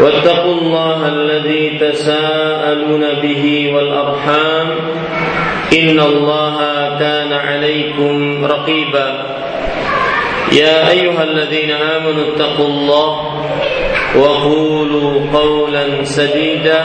واتقوا الله الذي تساءلون به والأرحام إن الله كان عليكم رقيبا. يا أيها الذين آمنوا اتقوا الله وقولوا قولا سديدا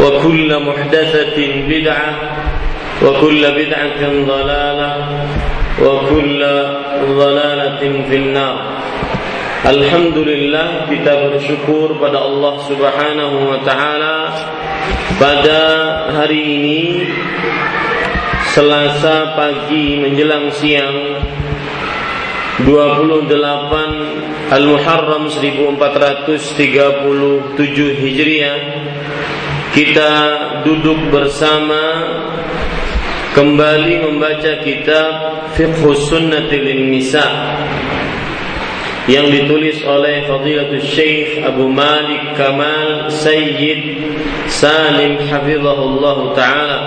وكل محدثة بدعة وكل بدعة ضلالة وكل ضلالة في النار Alhamdulillah kita bersyukur pada Allah Subhanahu wa taala pada hari ini Selasa pagi menjelang siang 28 Al-Muharram 1437 Hijriah kita duduk bersama kembali membaca kitab Fiqh Sunnatil Nisa yang ditulis oleh Fadilatul Syekh Abu Malik Kamal Sayyid Salim Hafizahullah Ta'ala.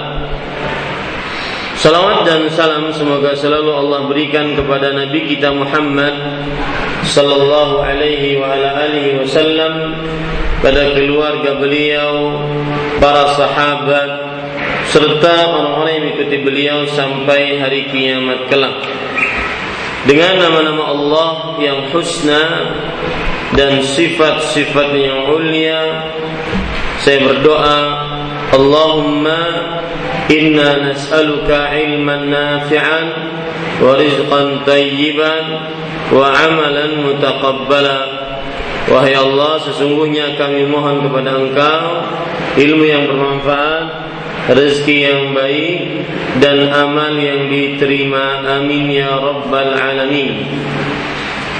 Salawat dan salam semoga selalu Allah berikan kepada Nabi kita Muhammad Sallallahu alaihi wa ala alihi wasallam pada keluarga beliau, para sahabat, serta orang-orang yang mengikuti beliau sampai hari kiamat kelak. Dengan nama-nama Allah yang husna dan sifat-sifat yang mulia, saya berdoa, Allahumma inna nas'aluka ilman nafi'an wa rizqan tayyiban wa amalan mutaqabbala. Wahai Allah, sesungguhnya kami mohon kepada Engkau ilmu yang bermanfaat, rezeki yang baik, dan amal yang diterima. Amin ya Rabbal Alamin.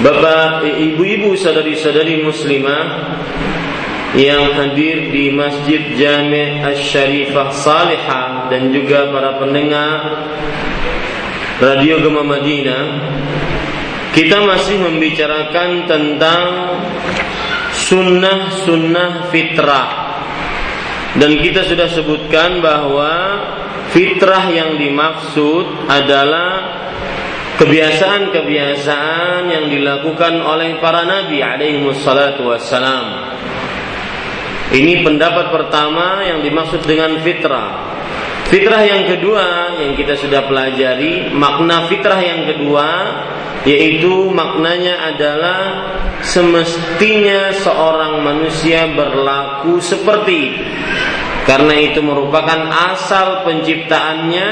Bapak, ibu-ibu, sadari-sadari muslimah yang hadir di Masjid Jami' Asy-Syarifah Salihah dan juga para pendengar Radio Gema Madinah kita masih membicarakan tentang sunnah-sunnah fitrah dan kita sudah sebutkan bahwa fitrah yang dimaksud adalah kebiasaan-kebiasaan yang dilakukan oleh para nabi alaihi wassalatu wassalam ini pendapat pertama yang dimaksud dengan fitrah. Fitrah yang kedua yang kita sudah pelajari, makna fitrah yang kedua yaitu maknanya adalah semestinya seorang manusia berlaku seperti karena itu merupakan asal penciptaannya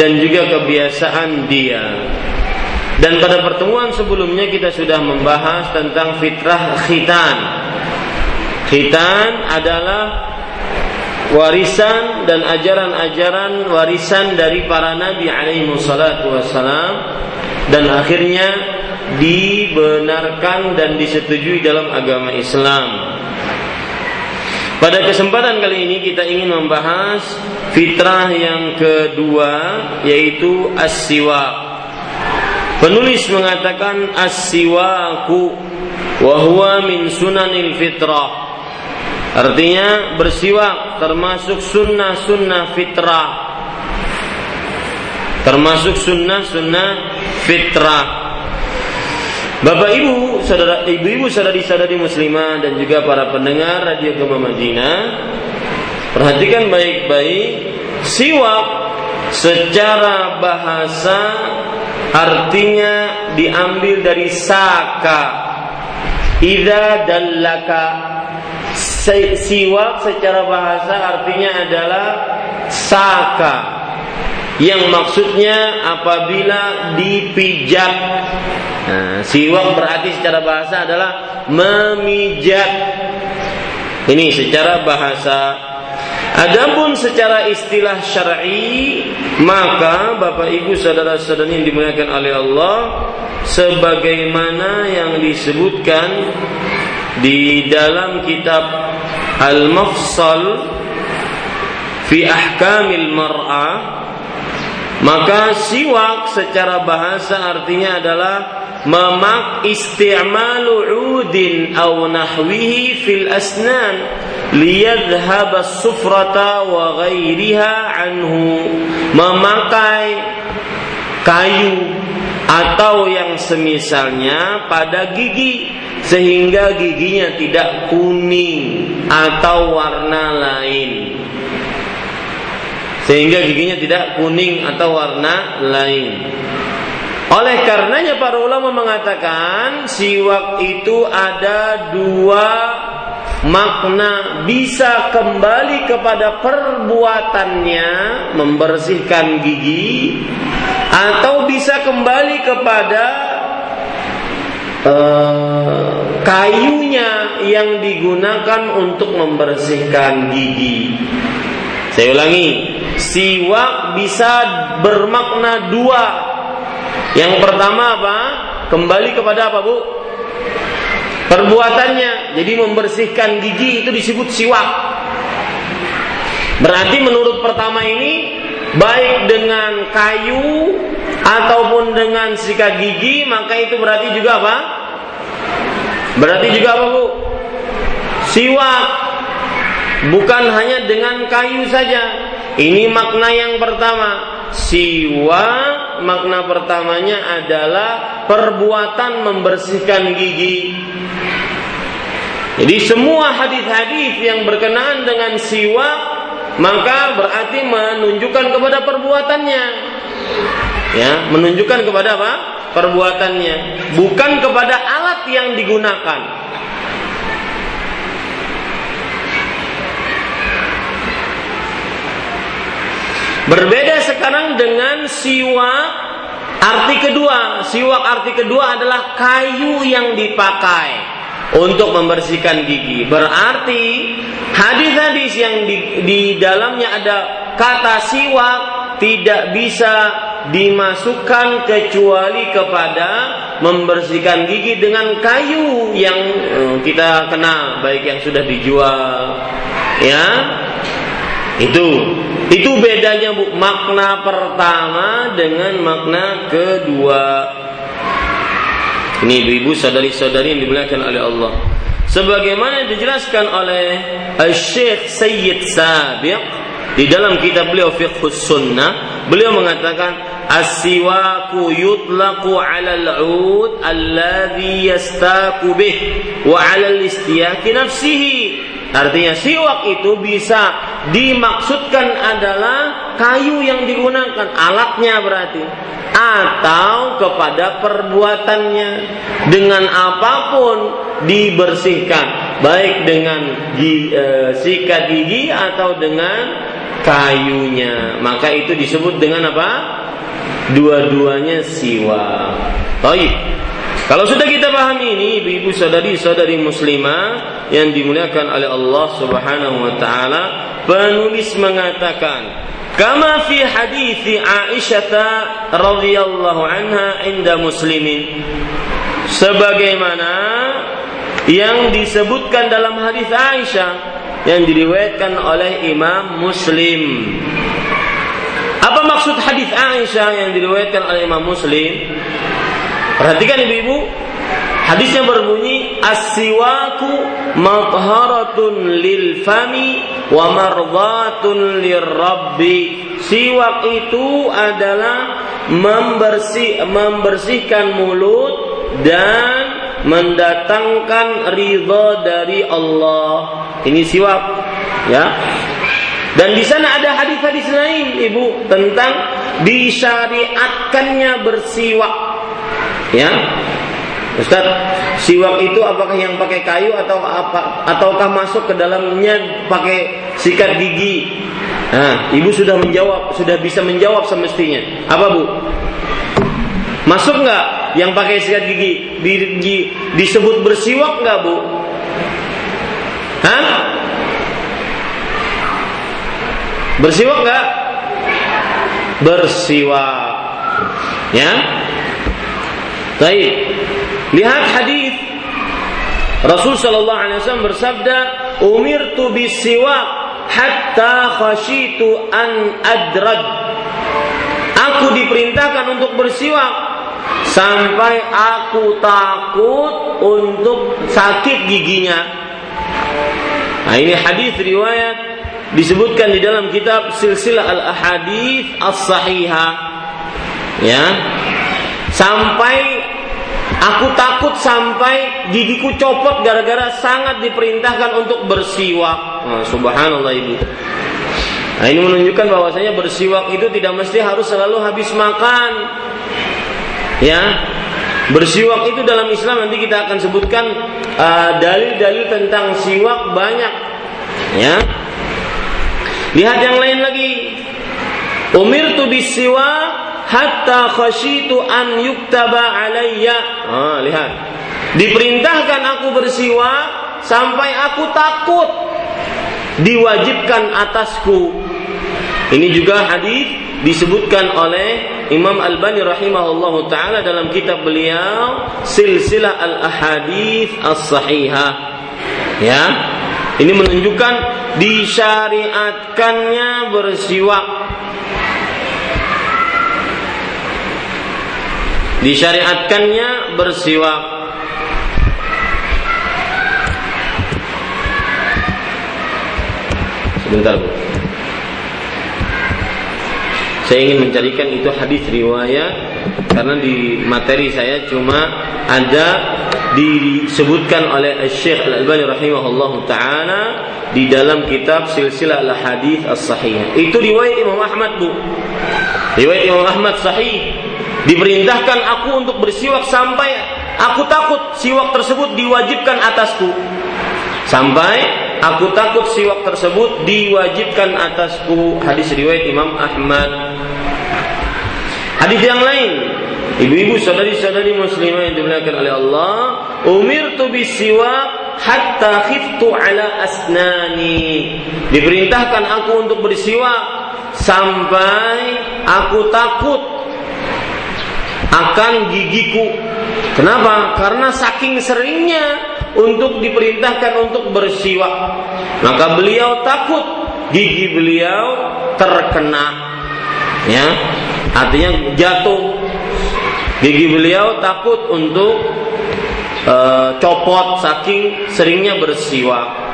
dan juga kebiasaan dia. Dan pada pertemuan sebelumnya kita sudah membahas tentang fitrah khitan Khitan adalah warisan dan ajaran-ajaran warisan dari para nabi alaihi salatu wassalam dan akhirnya dibenarkan dan disetujui dalam agama Islam. Pada kesempatan kali ini kita ingin membahas fitrah yang kedua yaitu as-siwak. Penulis mengatakan as-siwaku wa huwa min sunanil fitrah Artinya bersiwak termasuk sunnah-sunnah fitrah. Termasuk sunnah-sunnah fitrah. Bapak Ibu, saudara ibu-ibu saudari-saudari muslimah dan juga para pendengar Radio Gema Madinah, perhatikan baik-baik siwak secara bahasa artinya diambil dari saka. Ida dallaka siwak secara bahasa artinya adalah saka yang maksudnya apabila dipijat. Nah, siwak berarti secara bahasa adalah memijat. Ini secara bahasa. Adapun secara istilah syar'i, maka Bapak Ibu saudara-saudari yang dimuliakan oleh Allah, sebagaimana yang disebutkan di dalam kitab Al-Mafsal fi Ahkamil Mar'ah maka siwak secara bahasa artinya adalah memak isti'malu udin aw nahwihi fil asnan liyadhhab as-sufrata wa ghairiha anhu. Memakai kayu atau yang semisalnya pada gigi sehingga giginya tidak kuning atau warna lain sehingga giginya tidak kuning atau warna lain. Oleh karenanya para ulama mengatakan siwak itu ada dua makna bisa kembali kepada perbuatannya membersihkan gigi atau bisa kembali kepada uh, kayunya yang digunakan untuk membersihkan gigi. Saya ulangi, siwak bisa bermakna dua. Yang pertama apa? Kembali kepada apa, Bu? Perbuatannya. Jadi membersihkan gigi itu disebut siwak. Berarti menurut pertama ini baik dengan kayu ataupun dengan sikat gigi maka itu berarti juga apa? Berarti juga apa, Bu? Siwak. Bukan hanya dengan kayu saja, ini makna yang pertama. Siwa makna pertamanya adalah perbuatan membersihkan gigi. Jadi semua hadis-hadis yang berkenaan dengan siwa maka berarti menunjukkan kepada perbuatannya. Ya, menunjukkan kepada apa? Perbuatannya, bukan kepada alat yang digunakan. Berbeda sekarang dengan siwak arti kedua. Siwak arti kedua adalah kayu yang dipakai untuk membersihkan gigi. Berarti hadis-hadis yang di, di dalamnya ada kata siwak tidak bisa dimasukkan kecuali kepada membersihkan gigi dengan kayu yang eh, kita kenal baik yang sudah dijual ya itu itu bedanya Bu makna pertama dengan makna kedua. Ini ibu-ibu sadari-sadari yang dimuliakan oleh Allah. Sebagaimana dijelaskan oleh Syekh Sayyid Sabiq di dalam kitab beliau Fiqhus Sunnah, beliau mengatakan as-siwaku yutlaqu 'ala al-'ud alladhi yastaku bih wa 'ala al-istiyaki nafsihi Artinya siwak itu bisa dimaksudkan adalah kayu yang digunakan, alatnya berarti atau kepada perbuatannya dengan apa pun dibersihkan, baik dengan gi, e, sikat gigi atau dengan kayunya. Maka itu disebut dengan apa? Dua-duanya siwak. Baik. Kalau sudah kita pahami ini, ibu-ibu sadari-sadari muslimah yang dimuliakan oleh Allah Subhanahu wa taala, penulis mengatakan, "Kama fi hadis Aisyah radhiyallahu anha inda muslimin." Sebagaimana yang disebutkan dalam hadis Aisyah yang diriwayatkan oleh Imam Muslim. Apa maksud hadis Aisyah yang diriwayatkan oleh Imam Muslim? Perhatikan ibu-ibu, hadisnya berbunyi as-siwaku matharatun lil fami wa mardhatun lirabbi. Siwak itu adalah membersih membersihkan mulut dan mendatangkan ridha dari Allah. Ini siwak, ya. Dan di sana ada hadis-hadis lain, Ibu, tentang disyariatkannya bersiwak Ya. Ustaz, siwak itu apakah yang pakai kayu atau apa ataukah masuk ke dalamnya pakai sikat gigi? Nah, ibu sudah menjawab, sudah bisa menjawab semestinya. Apa bu? Masuk nggak yang pakai sikat gigi di, di, disebut bersiwak nggak bu? Hah? Bersiwak nggak? Bersiwak. Ya. Baik. Lihat hadis Rasul Shallallahu Alaihi Wasallam bersabda, "Umirtu bisiwak hatta khashitu an adrad." Aku diperintahkan untuk bersiwak sampai aku takut untuk sakit giginya. Nah, ini hadis riwayat disebutkan di dalam kitab Silsilah Al-Ahadits As-Sahihah. Ya. Sampai aku takut sampai gigiku copot gara-gara sangat diperintahkan untuk bersiwak. Nah, subhanallah Ibu. Nah, ini menunjukkan bahwasanya bersiwak itu tidak mesti harus selalu habis makan. Ya, bersiwak itu dalam Islam nanti kita akan sebutkan uh, dalil-dalil tentang siwak banyak. Ya. Lihat yang lain lagi. Umirtu bisiwak hatta khashitu an yuktaba alayya. Ah, lihat. Diperintahkan aku bersiwak sampai aku takut diwajibkan atasku. Ini juga hadis disebutkan oleh Imam Al-Bani rahimahullah taala dalam kitab beliau Silsilah Al-Ahadits As-Sahihah. Ya. Ini menunjukkan disyariatkannya bersiwak. Disyariatkannya bersiwak. Sebentar, Bu. Saya ingin mencarikan itu hadis riwayat karena di materi saya cuma ada disebutkan oleh Syekh Al-Albani rahimahullah taala di dalam kitab Silsilah Al-Hadis As-Sahih. Itu riwayat Imam Ahmad, Bu. Riwayat Imam Ahmad sahih. Diperintahkan aku untuk bersiwak sampai aku takut siwak tersebut diwajibkan atasku. Sampai aku takut siwak tersebut diwajibkan atasku. Hadis riwayat Imam Ahmad. Hadis yang lain. Ibu-ibu saudari-saudari muslimah yang dimuliakan oleh Allah. Umirtu bisiwak hatta khiftu ala asnani. Diperintahkan aku untuk bersiwak sampai aku takut akan gigiku. Kenapa? Karena saking seringnya untuk diperintahkan untuk bersiwak. Maka beliau takut gigi beliau terkena. Ya artinya jatuh. Gigi beliau takut untuk e, copot saking seringnya bersiwak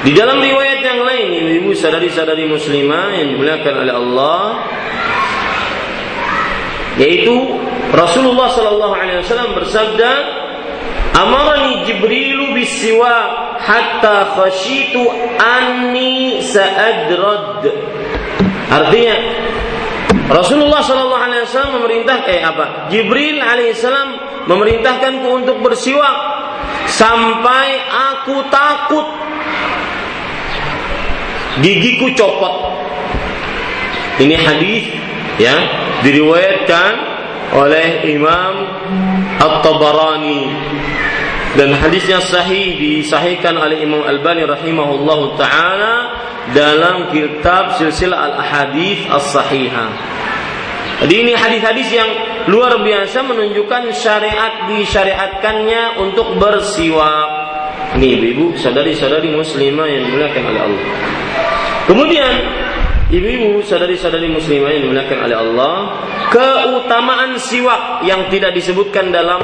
di dalam riwayat yang lain ibu-ibu sadari-sadari muslimah yang dimuliakan oleh Allah yaitu Rasulullah Shallallahu Alaihi Wasallam bersabda Amarani Jibrilu bisiwa hatta khashitu anni sa'adrad. Artinya Rasulullah Shallallahu Alaihi Wasallam memerintah eh apa? Jibril Alaihissalam memerintahkanku untuk bersiwak sampai aku takut gigiku copot. Ini hadis ya diriwayatkan oleh Imam At-Tabarani dan hadisnya sahih disahihkan oleh Imam Albani rahimahullahu taala dalam kitab Silsilah Al-Ahadits As-Sahihah. Jadi ini hadis-hadis yang luar biasa menunjukkan syariat disyariatkannya untuk bersiwak. Ini ibu, saudari-saudari muslimah yang dimuliakan oleh Allah. Kemudian Ibu-ibu, saudari-saudari muslimah yang dimuliakan oleh Allah, keutamaan siwak yang tidak disebutkan dalam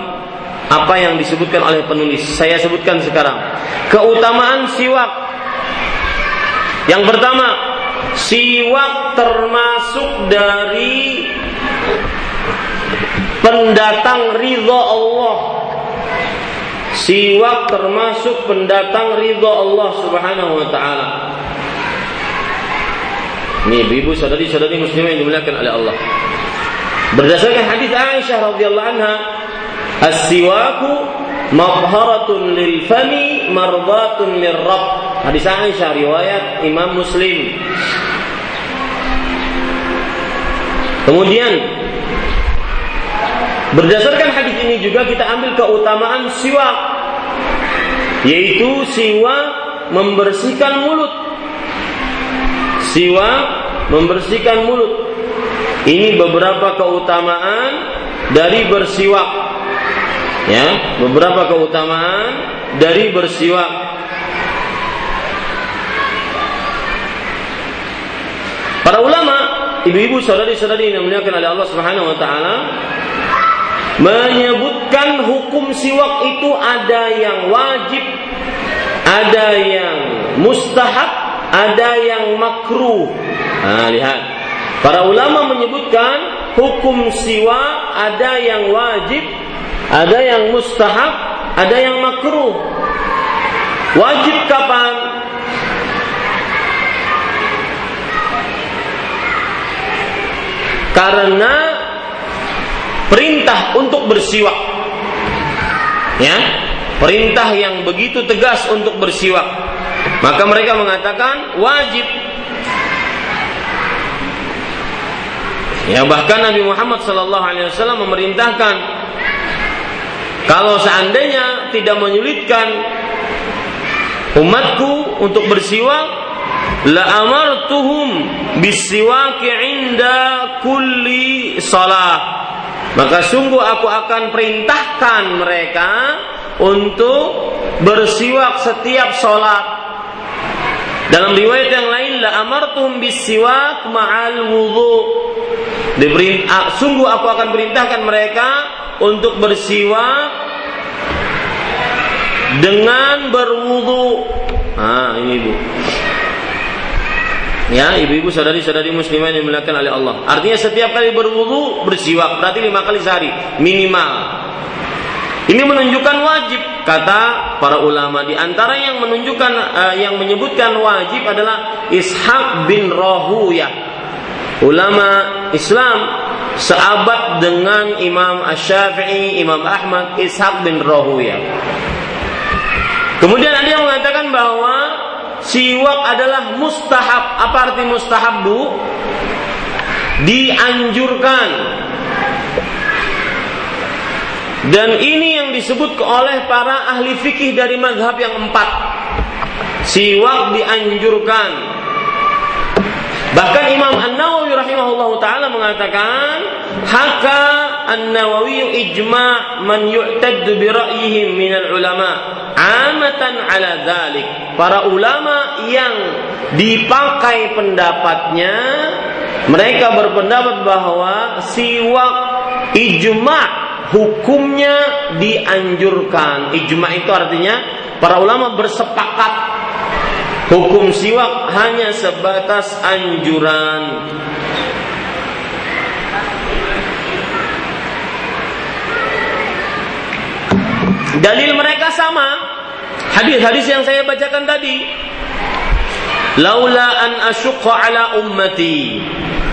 apa yang disebutkan oleh penulis. Saya sebutkan sekarang. Keutamaan siwak. Yang pertama, siwak termasuk dari pendatang ridho Allah. Siwak termasuk pendatang ridho Allah Subhanahu wa taala. Ini ibu-ibu saudari-saudari muslimah yang dimuliakan oleh Allah. Berdasarkan hadis Aisyah radhiyallahu anha, as-siwaku mabharatun lil fami mardatun lirrabb. Hadis Aisyah riwayat Imam Muslim. Kemudian berdasarkan hadis ini juga kita ambil keutamaan siwak yaitu siwak membersihkan mulut. Siwak membersihkan mulut. Ini beberapa keutamaan dari bersiwak. Ya, beberapa keutamaan dari bersiwak. Para ulama, ibu-ibu, saudari-saudari yang dimuliakan oleh Allah Subhanahu wa taala menyebutkan hukum siwak itu ada yang wajib, ada yang mustahab, ada yang makruh. Nah, lihat. Para ulama menyebutkan hukum siwa ada yang wajib, ada yang mustahab, ada yang makruh. Wajib kapan? Karena perintah untuk bersiwak. Ya, perintah yang begitu tegas untuk bersiwak. Maka mereka mengatakan wajib Ya bahkan Nabi Muhammad Sallallahu Alaihi Wasallam memerintahkan kalau seandainya tidak menyulitkan umatku untuk bersiwak, la amartuhum bisiwaki inda kulli salah. Maka sungguh aku akan perintahkan mereka untuk bersiwak setiap sholat. Dalam riwayat yang lain, la amartuhum bisiwak ma'al wudhu Diberi, ah, sungguh aku akan perintahkan mereka untuk bersiwak dengan berwudu. Ah, ini ibu. Ya, ibu-ibu saudari-saudari muslimah yang dimuliakan oleh Allah. Artinya setiap kali berwudu bersiwak, berarti lima kali sehari minimal. Ini menunjukkan wajib kata para ulama di antara yang menunjukkan uh, yang menyebutkan wajib adalah Ishaq bin Rahuyah ulama Islam seabad dengan Imam Ash-Syafi'i, Imam Ahmad, Ishaq bin Rahuya. Kemudian ada yang mengatakan bahwa siwak adalah mustahab. Apa arti mustahab, Bu? Dianjurkan. Dan ini yang disebut oleh para ahli fikih dari madhab yang empat. Siwak dianjurkan Bahkan Imam An-Nawawi rahimahullah taala mengatakan, "Haka An-Nawawi ijma' man yu'taddu bi ra'yihim min al-ulama amatan ala dhalik." Para ulama yang dipakai pendapatnya mereka berpendapat bahwa siwak ijma' hukumnya dianjurkan. Ijma' itu artinya para ulama bersepakat Hukum siwak hanya sebatas anjuran. Dalil mereka sama. Hadis-hadis yang saya bacakan tadi. Laula an asyqa ala ummati.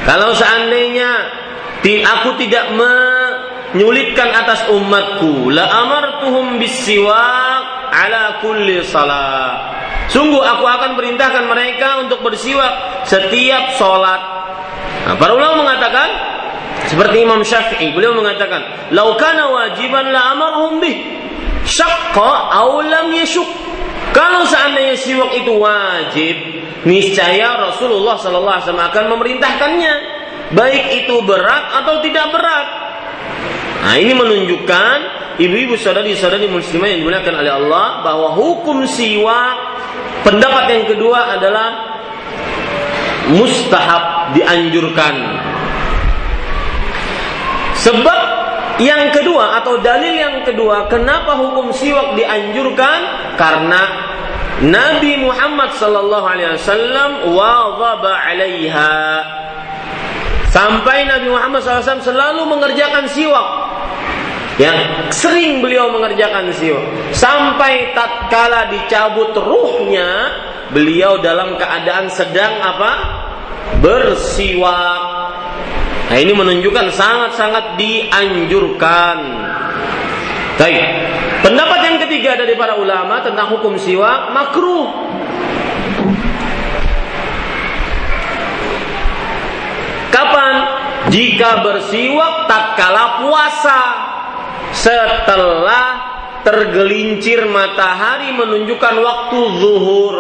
Kalau seandainya aku tidak menyulitkan atas umatku, la amartuhum bisiwak ala kulli salat Sungguh aku akan perintahkan mereka untuk bersiwak setiap sholat. Nah, para ulama mengatakan seperti Imam Syafi'i, beliau mengatakan, "Laukana wajiban la amarhum bih." Syaqqa aw lam yashuk. Kalau seandainya siwak itu wajib, niscaya Rasulullah sallallahu alaihi wasallam akan memerintahkannya, baik itu berat atau tidak berat. Nah, ini menunjukkan ibu-ibu saudari-saudari muslimah yang dimuliakan oleh Allah bahwa hukum siwak pendapat yang kedua adalah mustahab dianjurkan. Sebab yang kedua atau dalil yang kedua kenapa hukum siwak dianjurkan karena Nabi Muhammad sallallahu alaihi wasallam wadhaba 'alaiha sampai Nabi Muhammad SAW selalu mengerjakan siwak. Yang sering beliau mengerjakan siwak. Sampai tatkala dicabut ruhnya beliau dalam keadaan sedang apa? Bersiwak. Nah ini menunjukkan sangat-sangat dianjurkan. Baik. Pendapat yang ketiga dari para ulama tentang hukum siwak makruh kapan? Jika bersiwak tatkala puasa. Setelah tergelincir matahari menunjukkan waktu zuhur.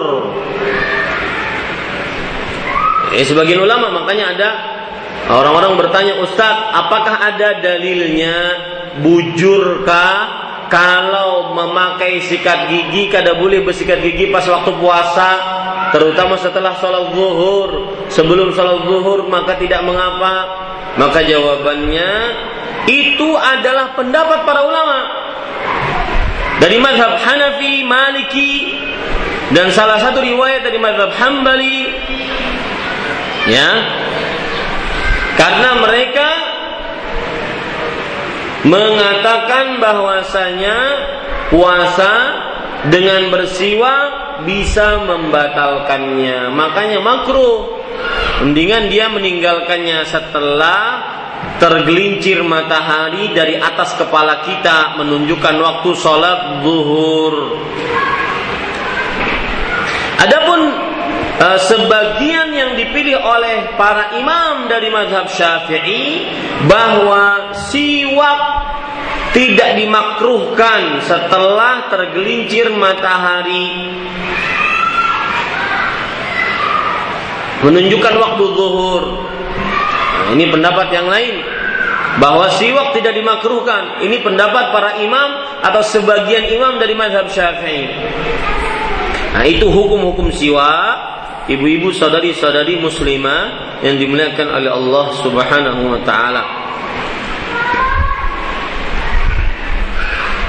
Eh, sebagian ulama makanya ada orang-orang bertanya Ustadz apakah ada dalilnya? Bujurkah kalau memakai sikat gigi kada boleh bersikat gigi pas waktu puasa terutama setelah sholat zuhur. Sebelum sholat zuhur maka tidak mengapa. Maka jawabannya itu adalah pendapat para ulama. Dari mazhab Hanafi, Maliki dan salah satu riwayat dari mazhab Hambali ya. Karena mereka mengatakan bahwasanya puasa dengan bersiwak bisa membatalkannya. Makanya makruh. Mendingan dia meninggalkannya setelah tergelincir matahari dari atas kepala kita menunjukkan waktu sholat zuhur. Adapun uh, sebagian yang dipilih oleh para imam dari mazhab Syafi'i bahwa siwak tidak dimakruhkan setelah tergelincir matahari menunjukkan waktu zuhur. Nah, ini pendapat yang lain bahwa siwak tidak dimakruhkan. Ini pendapat para imam atau sebagian imam dari mazhab Syafi'i. Nah, itu hukum-hukum siwak ibu-ibu saudari-saudari muslimah yang dimuliakan oleh Allah Subhanahu wa taala.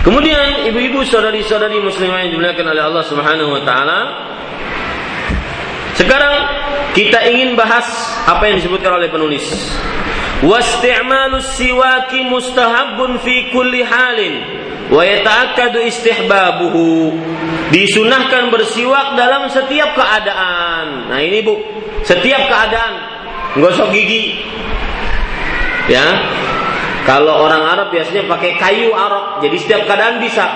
Kemudian ibu-ibu saudari-saudari muslimah yang dimuliakan oleh Allah Subhanahu wa taala sekarang kita ingin bahas apa yang disebutkan oleh penulis. Wasti'malus siwaki mustahabun fi kulli halin wa yata'akkadu istihbabuhu. Disunahkan bersiwak dalam setiap keadaan. Nah, ini Bu, setiap keadaan gosok gigi. Ya. Kalau orang Arab biasanya pakai kayu arok, jadi setiap keadaan bisa.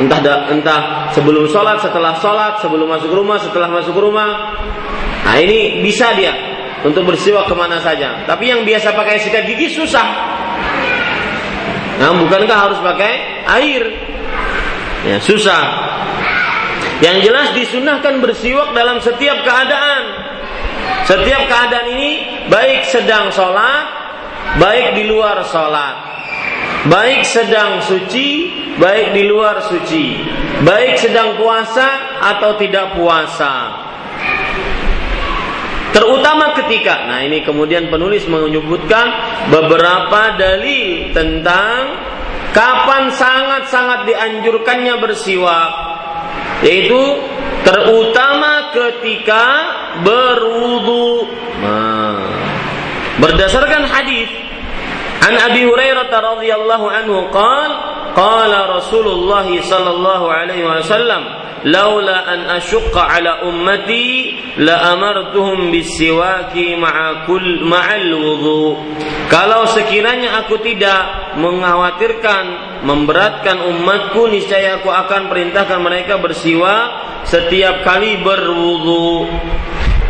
Entah entah sebelum sholat, setelah sholat, sebelum masuk rumah, setelah masuk rumah. Nah ini bisa dia untuk bersiwak ke mana saja. Tapi yang biasa pakai sikat gigi susah. Nah, bukankah harus pakai air? Ya, susah. Yang jelas disunahkan bersiwak dalam setiap keadaan. Setiap keadaan ini baik sedang sholat, baik di luar sholat. Baik sedang suci, baik di luar suci. Baik sedang puasa atau tidak puasa. Terutama ketika, nah ini kemudian penulis menyebutkan beberapa dalil tentang kapan sangat-sangat dianjurkannya bersiwak, yaitu terutama ketika berwudu. Nah, berdasarkan hadis An Abi Hurairah radhiyallahu anhu qala qala Rasulullah sallallahu alaihi wasallam laula an asyqa ala ummati la amartuhum bisiwaki ma'a kull ma'al wudu. Kalau sekiranya aku tidak mengkhawatirkan memberatkan umatku niscaya aku akan perintahkan mereka bersiwak setiap kali berwudu.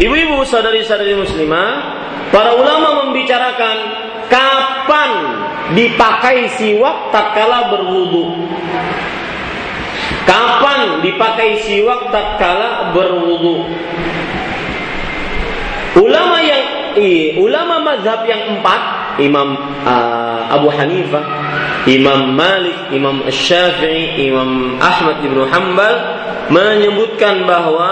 Ibu-ibu saudari-saudari muslimah para ulama membicarakan kapan dipakai siwak tatkala berwudu Kapan dipakai siwak tatkala berwudu? Ulama yang iya, ulama mazhab yang empat, Imam uh, Abu Hanifah, Imam Malik, Imam Syafi'i, Imam Ahmad bin Hanbal menyebutkan bahwa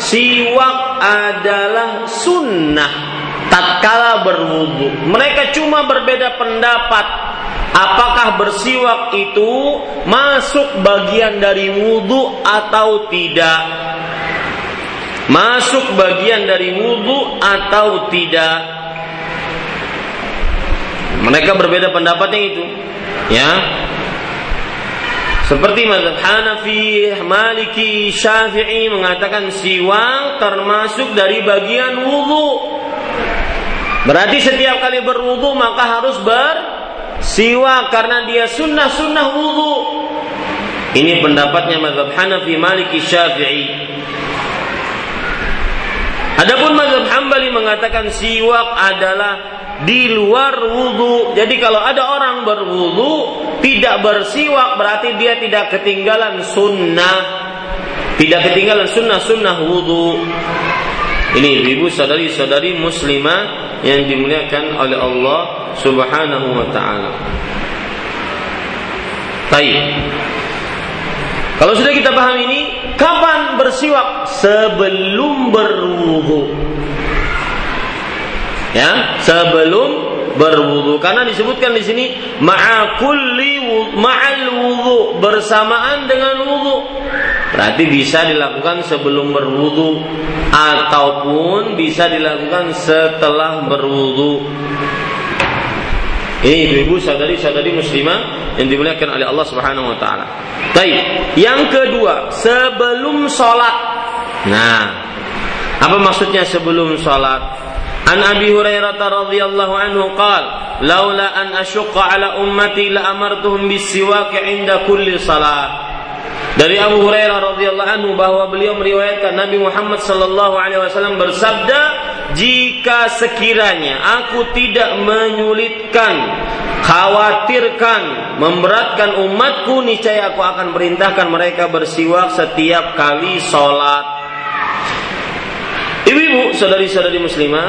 siwak adalah sunnah tatkala berwudu. Mereka cuma berbeda pendapat apakah bersiwak itu masuk bagian dari wudhu atau tidak masuk bagian dari wudhu atau tidak mereka berbeda pendapatnya itu ya seperti mazhab Hanafi, Maliki, Syafi'i mengatakan siwak termasuk dari bagian wudhu. Berarti setiap kali berwudhu maka harus ber siwa karena dia sunnah-sunnah wudhu. Ini pendapatnya mazhab Hanafi, Maliki, Syafi'i. Adapun mazhab Hambali mengatakan siwak adalah di luar wudhu. Jadi kalau ada orang berwudhu tidak bersiwak berarti dia tidak ketinggalan sunnah, tidak ketinggalan sunnah sunnah wudhu. Ini ibu saudari-saudari muslimah yang dimuliakan oleh Allah Subhanahu wa taala. Baik. Kalau sudah kita paham ini, kapan bersiwak? Sebelum berwudu. Ya, sebelum berwudu. Karena disebutkan di sini ma'akulli ma'al wudu bersamaan dengan wudu. Berarti bisa dilakukan sebelum berwudu ataupun bisa dilakukan setelah berwudu. Ini ibu-ibu saudari-saudari muslimah yang dimuliakan oleh Allah Subhanahu wa taala. Baik, yang kedua, sebelum sholat. Nah, apa maksudnya sebelum sholat? An Abi Hurairah radhiyallahu anhu qal, "Laula an asyqa ala ummati la amartuhum bis-siwak 'inda kulli salat." Dari Abu Hurairah radhiyallahu anhu bahwa beliau meriwayatkan Nabi Muhammad sallallahu alaihi wasallam bersabda, jika sekiranya aku tidak menyulitkan, khawatirkan, memberatkan umatku, niscaya aku akan perintahkan mereka bersiwak setiap kali sholat. Ibu-ibu, saudari-saudari muslimah,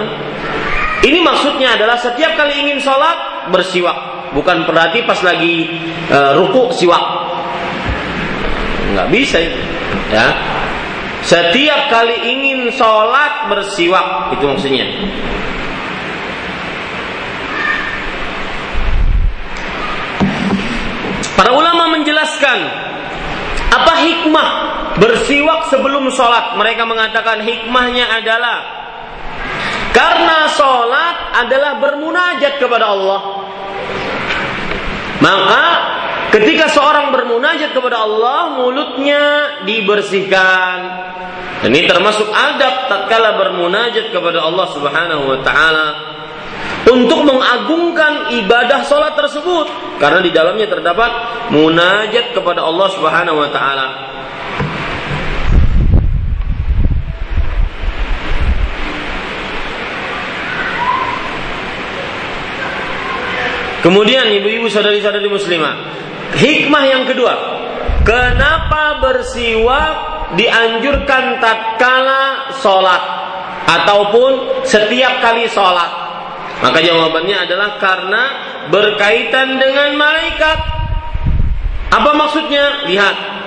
ini maksudnya adalah setiap kali ingin sholat bersiwak, bukan berarti pas lagi uh, ruku siwak. Nggak bisa itu, ya. Setiap kali ingin sholat bersiwak itu maksudnya. Para ulama menjelaskan apa hikmah bersiwak sebelum sholat. Mereka mengatakan hikmahnya adalah karena sholat adalah bermunajat kepada Allah. Maka Ketika seorang bermunajat kepada Allah, mulutnya dibersihkan. Ini termasuk adab tatkala bermunajat kepada Allah Subhanahu wa taala untuk mengagungkan ibadah salat tersebut karena di dalamnya terdapat munajat kepada Allah Subhanahu wa taala. Kemudian ibu-ibu saudari-saudari muslimah, Hikmah yang kedua, kenapa bersiwak dianjurkan tatkala sholat ataupun setiap kali sholat? Maka jawabannya adalah karena berkaitan dengan malaikat. Apa maksudnya? Lihat.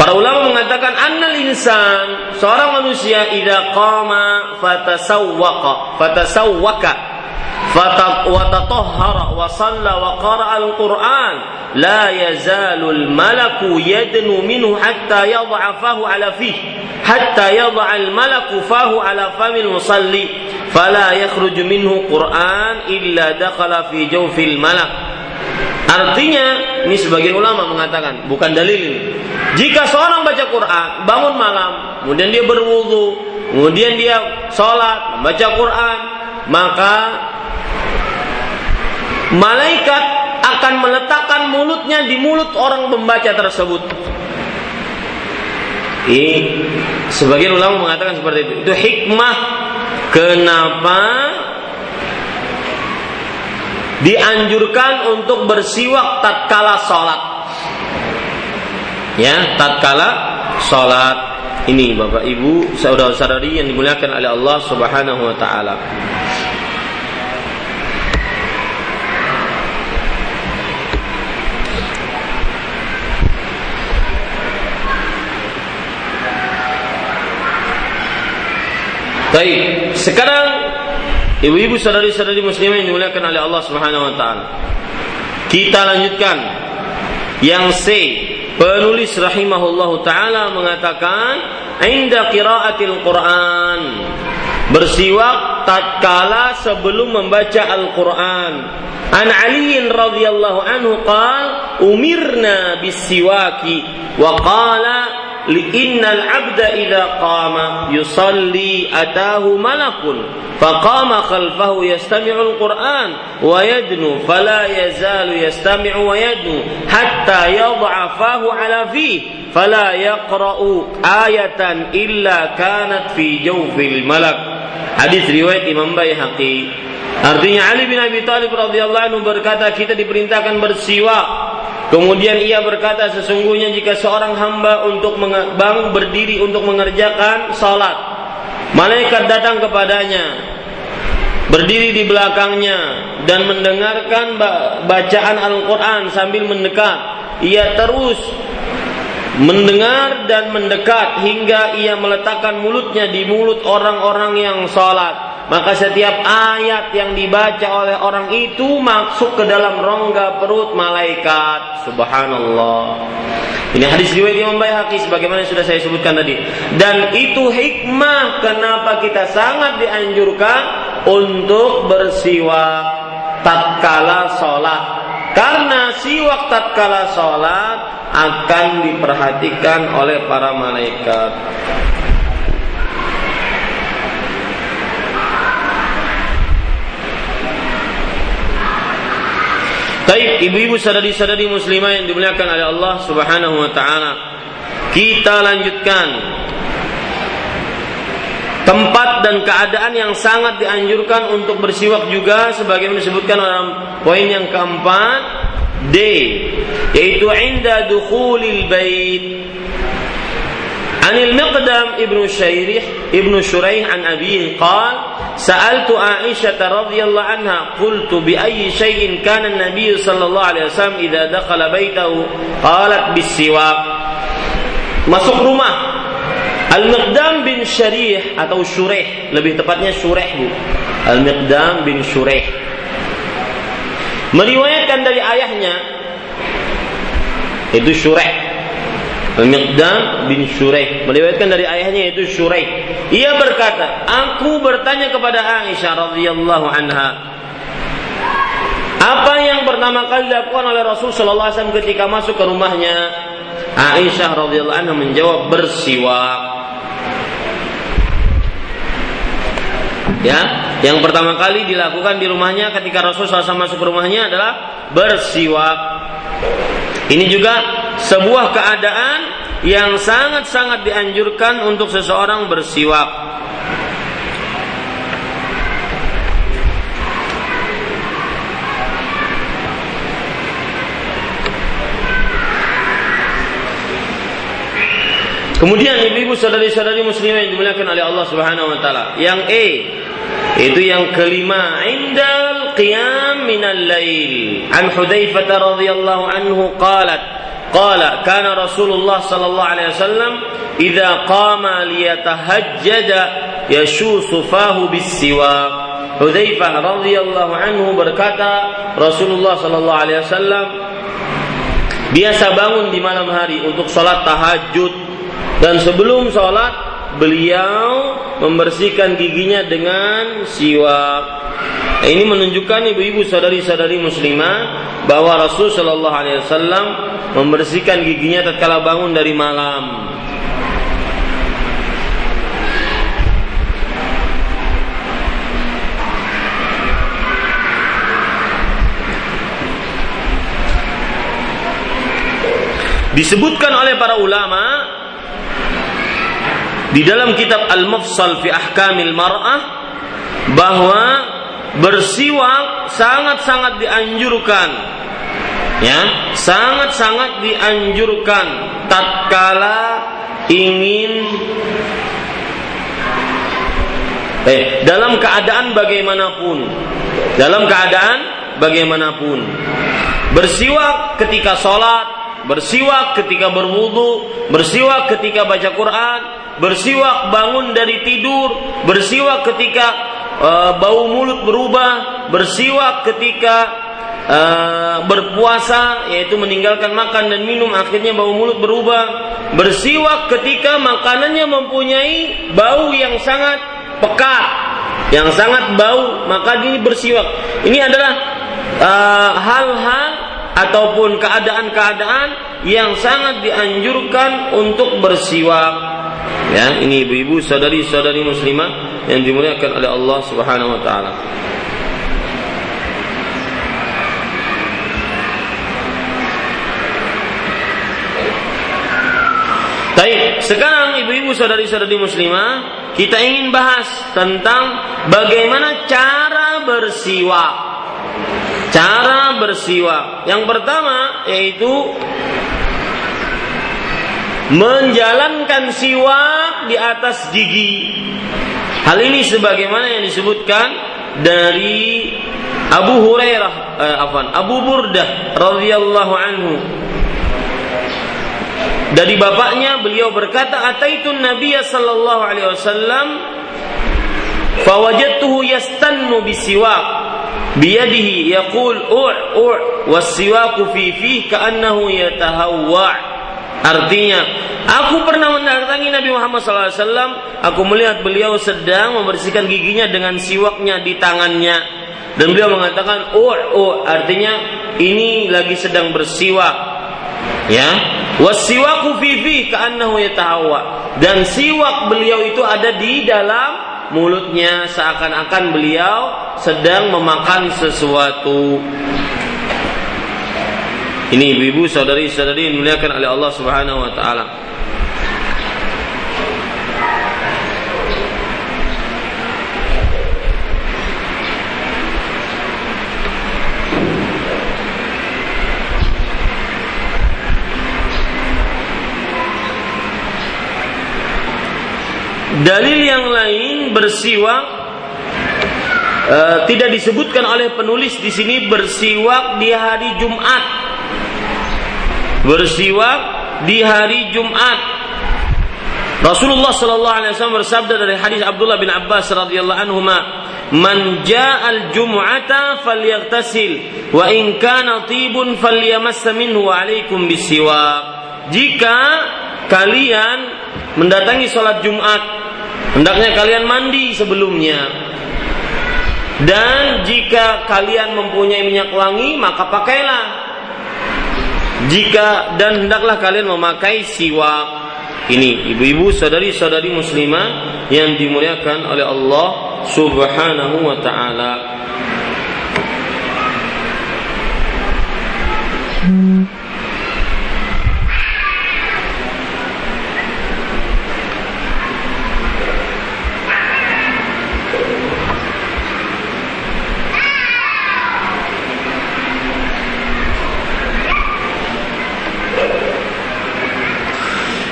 Para ulama mengatakan annal insan seorang manusia idza qama fatasawwaqa fatasawwaka la yazalu al-malaku yadnu minhu hatta yad'a fahu ala fih hatta yad'a al-malaku fahu ala famil musalli fala yakhruju minhu Qur'an illa dakhala fi jawfil malak Artinya, ini sebagian ulama mengatakan, bukan dalil ini. Jika seorang baca Quran, bangun malam, kemudian dia berwudu, kemudian dia sholat, membaca Quran, maka malaikat akan meletakkan mulutnya di mulut orang membaca tersebut. Ini sebagian ulama mengatakan seperti itu. Itu hikmah kenapa dianjurkan untuk bersiwak tatkala sholat. Ya, tatkala sholat. Ini Bapak Ibu, saudara-saudari yang dimuliakan oleh Allah Subhanahu wa taala. Baik, sekarang ibu-ibu saudari-saudari muslimah yang dimuliakan oleh Allah Subhanahu wa taala. Kita lanjutkan yang C penulis rahimahullahu taala mengatakan inda qiraatil Quran bersiwak tatkala sebelum membaca Al-Quran. An Ali radhiyallahu anhu qal umirna bisiwaki wa qala li'inal abda idza qama yusalli atahu malakun. Faqama khalfahu yastami'u al-Qur'an wa yadnu fala yazalu yastami'u wa yadnu hatta yad'afahu ala fihi fala yaqra'u ayatan illa kanat fi jawfil malak. Hadis riwayat Imam Baihaqi. Artinya Ali bin Abi Thalib radhiyallahu anhu berkata kita diperintahkan bersiwak Kemudian ia berkata sesungguhnya jika seorang hamba untuk bang berdiri untuk mengerjakan salat, malaikat datang kepadanya, berdiri di belakangnya dan mendengarkan bacaan Al-Qur'an sambil mendekat. Ia terus mendengar dan mendekat hingga ia meletakkan mulutnya di mulut orang-orang yang salat maka setiap ayat yang dibaca oleh orang itu masuk ke dalam rongga perut malaikat. Subhanallah. Ini hadis riwayat Imam Baihaqi sebagaimana sudah saya sebutkan tadi. Dan itu hikmah kenapa kita sangat dianjurkan untuk bersiwak tatkala sholat. Karena siwak tatkala sholat akan diperhatikan oleh para malaikat Baik ibu-ibu sadari-sadari muslimah yang dimuliakan oleh Allah Subhanahu wa taala. Kita lanjutkan tempat dan keadaan yang sangat dianjurkan untuk bersiwak juga sebagaimana disebutkan dalam poin yang keempat D yaitu inda dukhulil bait Anil Miqdam Ibnu Syairih Ibnu Syuraih an abi qala Sa'altu Aisyah radhiyallahu anha qultu bi ayyi shay'in kana an-nabiy sallallahu alaihi wasallam idza dakhala baitahu qalat bis-siwak. Masuk rumah Al-Miqdam bin Syarih atau Syureh, lebih tepatnya Syureh Bu. Al-Miqdam bin Syureh. Meriwayatkan dari ayahnya itu Syureh Al-Miqdam bin Syuraih meriwayatkan dari ayahnya yaitu Syuraih. Ia berkata, "Aku bertanya kepada Aisyah radhiyallahu anha, apa yang pertama kali dilakukan oleh Rasul sallallahu alaihi wasallam ketika masuk ke rumahnya?" Aisyah radhiyallahu anha menjawab bersiwak. Ya, yang pertama kali dilakukan di rumahnya ketika Rasul SAW masuk ke rumahnya adalah bersiwak. Ini juga sebuah keadaan yang sangat-sangat dianjurkan untuk seseorang bersiwak. Kemudian ibu-ibu saudari-saudari muslimah yang dimuliakan oleh Allah Subhanahu wa taala. Yang E itu yang kelima indal qiyam minal lail. An Hudzaifah radhiyallahu anhu qalat qala kana Rasulullah sallallahu alaihi wasallam idza qama liyatahajjada yashusu fahu bisiwak. Hudzaifah radhiyallahu anhu berkata Rasulullah sallallahu alaihi wasallam biasa bangun di malam hari untuk sholat tahajud dan sebelum sholat beliau membersihkan giginya dengan siwak. Ini menunjukkan ibu-ibu sadari-sadari muslimah bahwa Rasul Shallallahu Alaihi Wasallam membersihkan giginya tatkala bangun dari malam. Disebutkan oleh para ulama di dalam kitab Al-Mufsal fi Ahkamil Mar'ah bahwa bersiwak sangat-sangat dianjurkan ya sangat-sangat dianjurkan tatkala ingin eh dalam keadaan bagaimanapun dalam keadaan bagaimanapun. Bersiwak ketika sholat bersiwak ketika berwudu bersiwak ketika baca Quran bersiwak bangun dari tidur, bersiwak ketika uh, bau mulut berubah, bersiwak ketika uh, berpuasa yaitu meninggalkan makan dan minum akhirnya bau mulut berubah, bersiwak ketika makanannya mempunyai bau yang sangat pekat, yang sangat bau, maka ini bersiwak. Ini adalah eh, hal-hal ataupun keadaan-keadaan yang sangat dianjurkan untuk bersiwak. Ya, ini ibu-ibu, saudari-saudari muslimah yang dimuliakan oleh Allah Subhanahu wa taala. Baik, sekarang ibu-ibu saudari-saudari muslimah, kita ingin bahas tentang bagaimana cara bersiwak. Cara bersiwak. Yang pertama yaitu menjalankan siwak di atas gigi. Hal ini sebagaimana yang disebutkan dari Abu Hurairah, eh, afan, Abu Burdah radhiyallahu anhu. Dari bapaknya beliau berkata, "Ataitun Nabiy sallallahu alaihi wasallam fawajadtuhu yastannu bisiwak biyadihi yaqul u' u' wasiwaku fi fihi ka'annahu yatahawwa' Artinya, aku pernah mendatangi Nabi Muhammad SAW. Aku melihat beliau sedang membersihkan giginya dengan siwaknya di tangannya. Dan beliau mengatakan, oh, oh, artinya ini lagi sedang bersiwak. Ya, wasiwaku fifi ka'annahu yatahawa. Dan siwak beliau itu ada di dalam mulutnya seakan-akan beliau sedang memakan sesuatu. Ini ibu-ibu saudari-saudari dimuliakan oleh Allah Subhanahu wa taala. Dalil yang lain bersiwak uh, tidak disebutkan oleh penulis di sini bersiwak di hari Jumat bersiwak di hari Jumat. Rasulullah sallallahu alaihi wasallam bersabda dari hadis Abdullah bin Abbas radhiyallahu anhu "Man ja'al jum'ata falyaghtasil wa in kana tibun falyamass minhu wa alaikum bisiwak." Jika kalian mendatangi sholat Jumat, hendaknya kalian mandi sebelumnya. Dan jika kalian mempunyai minyak wangi, maka pakailah jika dan hendaklah kalian memakai siwak ini ibu-ibu saudari-saudari muslimah yang dimuliakan oleh Allah Subhanahu wa taala.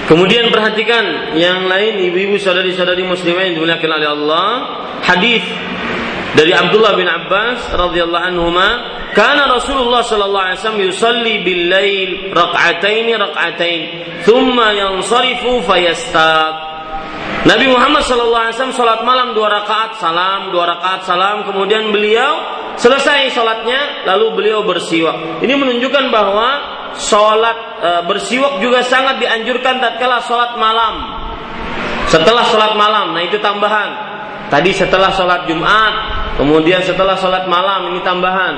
Kemudian perhatikan yang lain ibu-ibu saudari-saudari muslimah yang dimuliakan oleh Allah, hadis dari Abdullah bin Abbas radhiyallahu anhu kana Rasulullah sallallahu alaihi wasallam yusalli bil lail rak'atain rak'atain thumma yansarifu fayastaq. Nabi Muhammad sallallahu alaihi wasallam salat malam dua rakaat salam dua rakaat salam. Kemudian beliau selesai salatnya lalu beliau bersiwak. Ini menunjukkan bahwa sholat e, bersiwak juga sangat dianjurkan tatkala sholat malam. Setelah sholat malam, nah itu tambahan. Tadi setelah sholat Jumat, kemudian setelah sholat malam ini tambahan.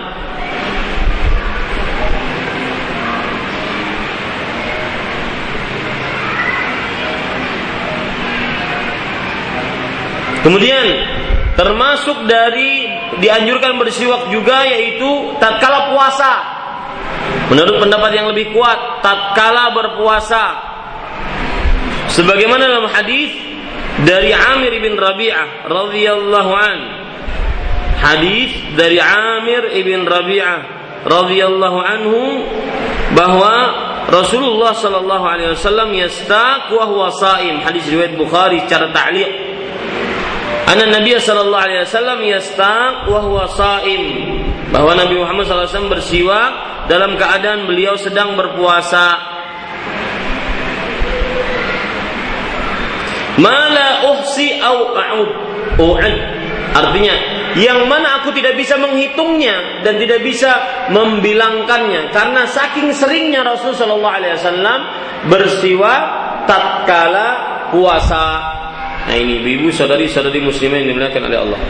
Kemudian termasuk dari dianjurkan bersiwak juga yaitu tatkala puasa Menurut pendapat yang lebih kuat, tatkala berpuasa sebagaimana dalam hadis dari Amir bin Rabi'ah radhiyallahu an. Hadis dari Amir bin Rabi'ah radhiyallahu anhu bahwa Rasulullah sallallahu alaihi wasallam yastaq wa huwa saim. Hadis riwayat Bukhari secara ta'liq. Anna Nabi sallallahu alaihi wasallam yastaq wa huwa saim. Bahwa Nabi Muhammad SAW bersiwak dalam keadaan beliau sedang berpuasa. Mala uhsi au. U'ad. Artinya, yang mana aku tidak bisa menghitungnya dan tidak bisa membilangkannya karena saking seringnya Rasul Shallallahu Alaihi Wasallam bersiwa tatkala puasa. Nah ini ibu saudari saudari muslimah yang dimuliakan oleh Allah.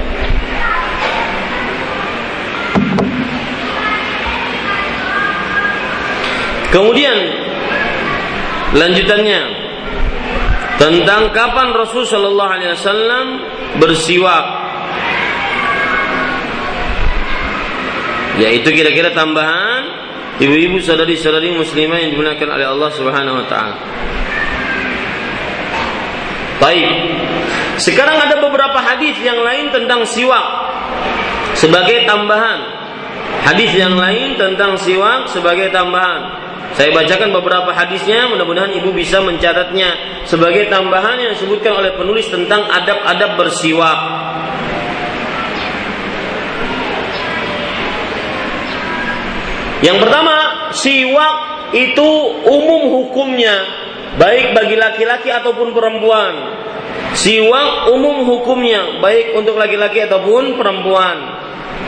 Kemudian lanjutannya tentang kapan Rasul Shallallahu Alaihi Wasallam bersiwak, yaitu kira-kira tambahan ibu-ibu saudari-saudari muslimah yang dimuliakan oleh Allah Subhanahu Wa Taala. Baik. Sekarang ada beberapa hadis yang lain tentang siwak. sebagai tambahan. Hadis yang lain tentang siwak sebagai tambahan. Saya bacakan beberapa hadisnya, mudah-mudahan ibu bisa mencatatnya sebagai tambahan yang disebutkan oleh penulis tentang adab-adab bersiwak. Yang pertama, siwak itu umum hukumnya, baik bagi laki-laki ataupun perempuan. Siwak umum hukumnya, baik untuk laki-laki ataupun perempuan.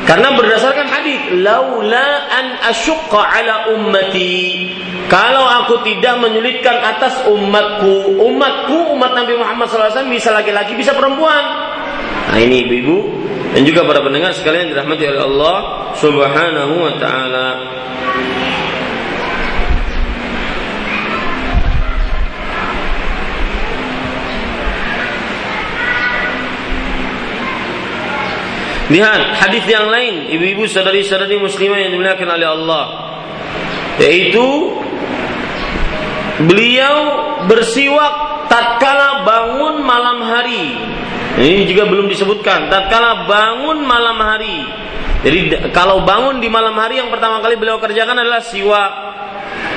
Karena berdasarkan hadis, laula an asyqa ala ummati. Kalau aku tidak menyulitkan atas umatku, umatku umat Nabi Muhammad SAW bisa laki-laki bisa perempuan. Nah ini ibu-ibu dan juga para pendengar sekalian dirahmati oleh Allah Subhanahu wa taala. Lihat hadis yang lain, ibu-ibu saudari-saudari muslimah yang dimuliakan oleh Allah. Yaitu beliau bersiwak tatkala bangun malam hari. Ini juga belum disebutkan. Tatkala bangun malam hari. Jadi kalau bangun di malam hari yang pertama kali beliau kerjakan adalah siwak.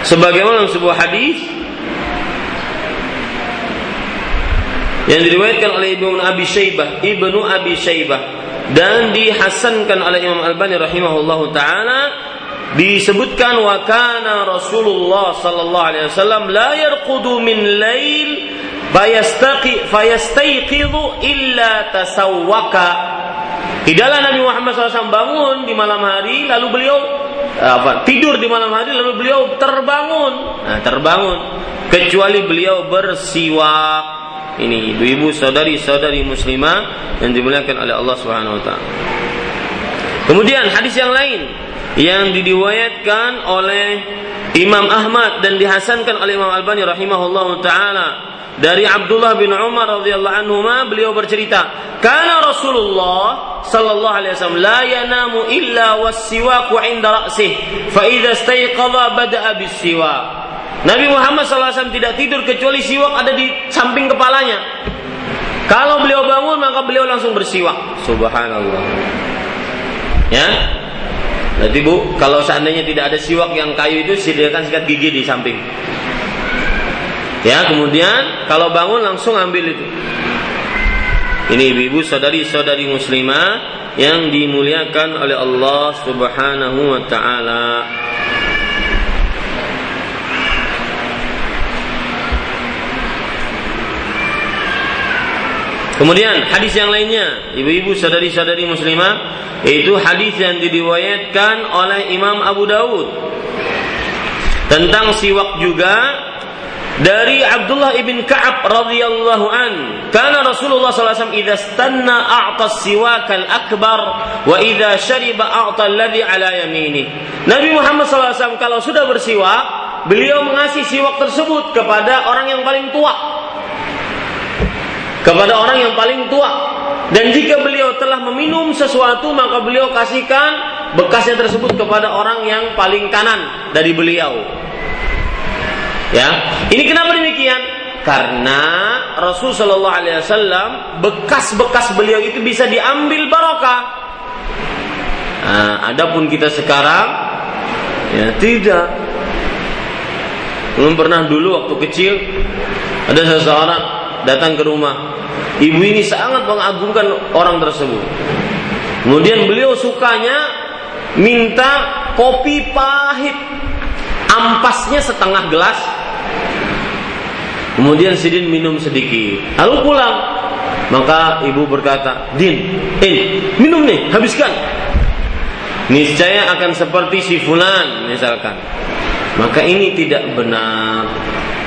Sebagaimana sebuah hadis yang diriwayatkan oleh Ibnu Abi Syaibah, Ibnu Abi Syaibah dan dihasankan oleh Imam Albani rahimahullah taala disebutkan wa kana Rasulullah sallallahu alaihi wasallam la yarqudu min lail fayastaqi fayastayqidhu illa tasawwaka. Tidaklah Nabi Muhammad SAW bangun di malam hari lalu beliau apa tidur di malam hari lalu beliau terbangun. Nah, terbangun. Kecuali beliau bersiwak ini ibu-ibu saudari-saudari muslimah yang dimuliakan oleh Allah Subhanahu wa taala. Kemudian hadis yang lain yang diriwayatkan oleh Imam Ahmad dan dihasankan oleh Imam Albani rahimahullah taala dari Abdullah bin Umar radhiyallahu anhu beliau bercerita karena Rasulullah sallallahu alaihi wasallam la yanamu illa was-siwaku 'inda ra'sih fa idza istayqadha bada'a bis-siwak Nabi Muhammad SAW tidak tidur kecuali siwak ada di samping kepalanya. Kalau beliau bangun maka beliau langsung bersiwak. Subhanallah. Ya. Berarti Bu, kalau seandainya tidak ada siwak yang kayu itu sediakan sikat gigi di samping. Ya, kemudian kalau bangun langsung ambil itu. Ini ibu-ibu saudari-saudari muslimah yang dimuliakan oleh Allah Subhanahu wa taala. Kemudian hadis yang lainnya, ibu-ibu sadari-sadari muslimah, itu hadis yang diriwayatkan oleh Imam Abu Dawud tentang siwak juga dari Abdullah ibn Ka'ab radhiyallahu an. Karena Rasulullah SAW idza stanna a'ta siwak al-akbar wa idza syariba a'ta alladhi ala yamini. Nabi Muhammad SAW kalau sudah bersiwak, beliau mengasih siwak tersebut kepada orang yang paling tua kepada orang yang paling tua dan jika beliau telah meminum sesuatu maka beliau kasihkan bekasnya tersebut kepada orang yang paling kanan dari beliau ya ini kenapa demikian karena Rasul Shallallahu Alaihi Wasallam bekas-bekas beliau itu bisa diambil barokah. Nah, adapun kita sekarang ya tidak. Belum pernah dulu waktu kecil ada seseorang datang ke rumah Ibu ini sangat mengagungkan orang tersebut. Kemudian beliau sukanya minta kopi pahit. Ampasnya setengah gelas. Kemudian Sidin minum sedikit. Lalu pulang. Maka ibu berkata, Din, in, minum nih, habiskan. Niscaya akan seperti si fulan misalkan. Maka ini tidak benar.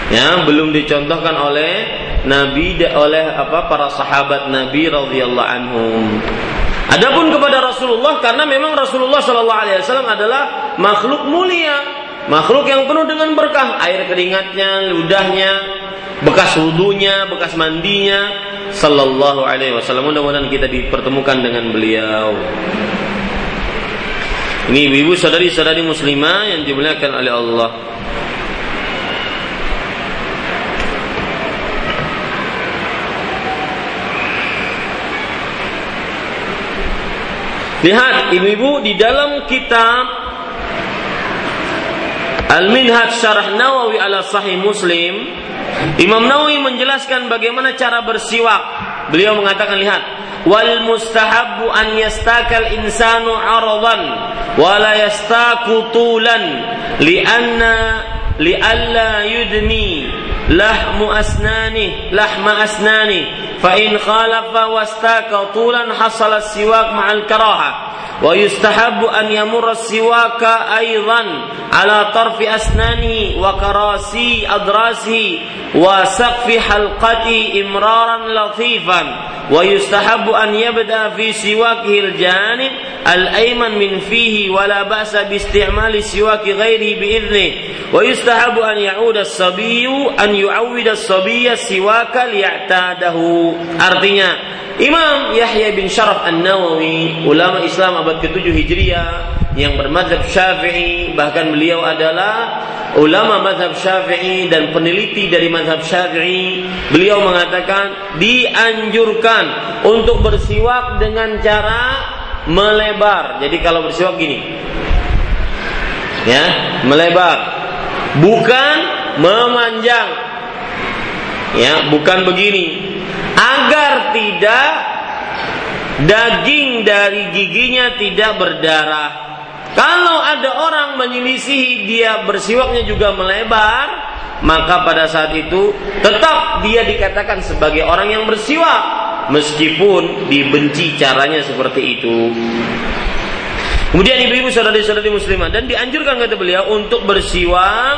Ya, belum dicontohkan oleh Nabi oleh apa para sahabat Nabi radhiyallahu anhum. Adapun kepada Rasulullah karena memang Rasulullah Shallallahu alaihi wasallam adalah makhluk mulia, makhluk yang penuh dengan berkah, air keringatnya, ludahnya, bekas wudhunya, bekas mandinya, Sallallahu alaihi wasallam. Mudah-mudahan kita dipertemukan dengan beliau. Ini ibu-ibu saudari-saudari muslimah yang dimuliakan oleh Allah. Lihat ibu-ibu di dalam kitab Al-Minhaj Syarah Nawawi ala Sahih Muslim Imam Nawawi menjelaskan bagaimana cara bersiwak. Beliau mengatakan lihat, wal mustahabbu an yastakal insanu aradan wa la yastaku tulan lianna lialla yudni lahmu asnani lahma asnani فإن خالف واستاك طولا حصل السواك مع الكراهة. ويستحب أن يمر السواك أيضا على طرف أسنانه وكراسي أضراسه وسقف حلقته إمرارا لطيفا. ويستحب أن يبدأ في سواكه الجانب الأيمن من فيه ولا بأس باستعمال سواك غيره بإذنه. ويستحب أن يعود الصبي أن يعود الصبي السواك ليعتاده. Artinya Imam Yahya bin Sharaf An-Nawawi ulama Islam abad ke-7 Hijriah yang bermadzhab Syafi'i bahkan beliau adalah ulama mazhab Syafi'i dan peneliti dari mazhab Syafi'i beliau mengatakan dianjurkan untuk bersiwak dengan cara melebar. Jadi kalau bersiwak gini. Ya, melebar. Bukan memanjang. Ya, bukan begini. Agar tidak daging dari giginya tidak berdarah. Kalau ada orang menyelisihi dia bersiwaknya juga melebar, maka pada saat itu tetap dia dikatakan sebagai orang yang bersiwak meskipun dibenci caranya seperti itu. Kemudian ibu-ibu saudari-saudari muslimah dan dianjurkan kata beliau untuk bersiwak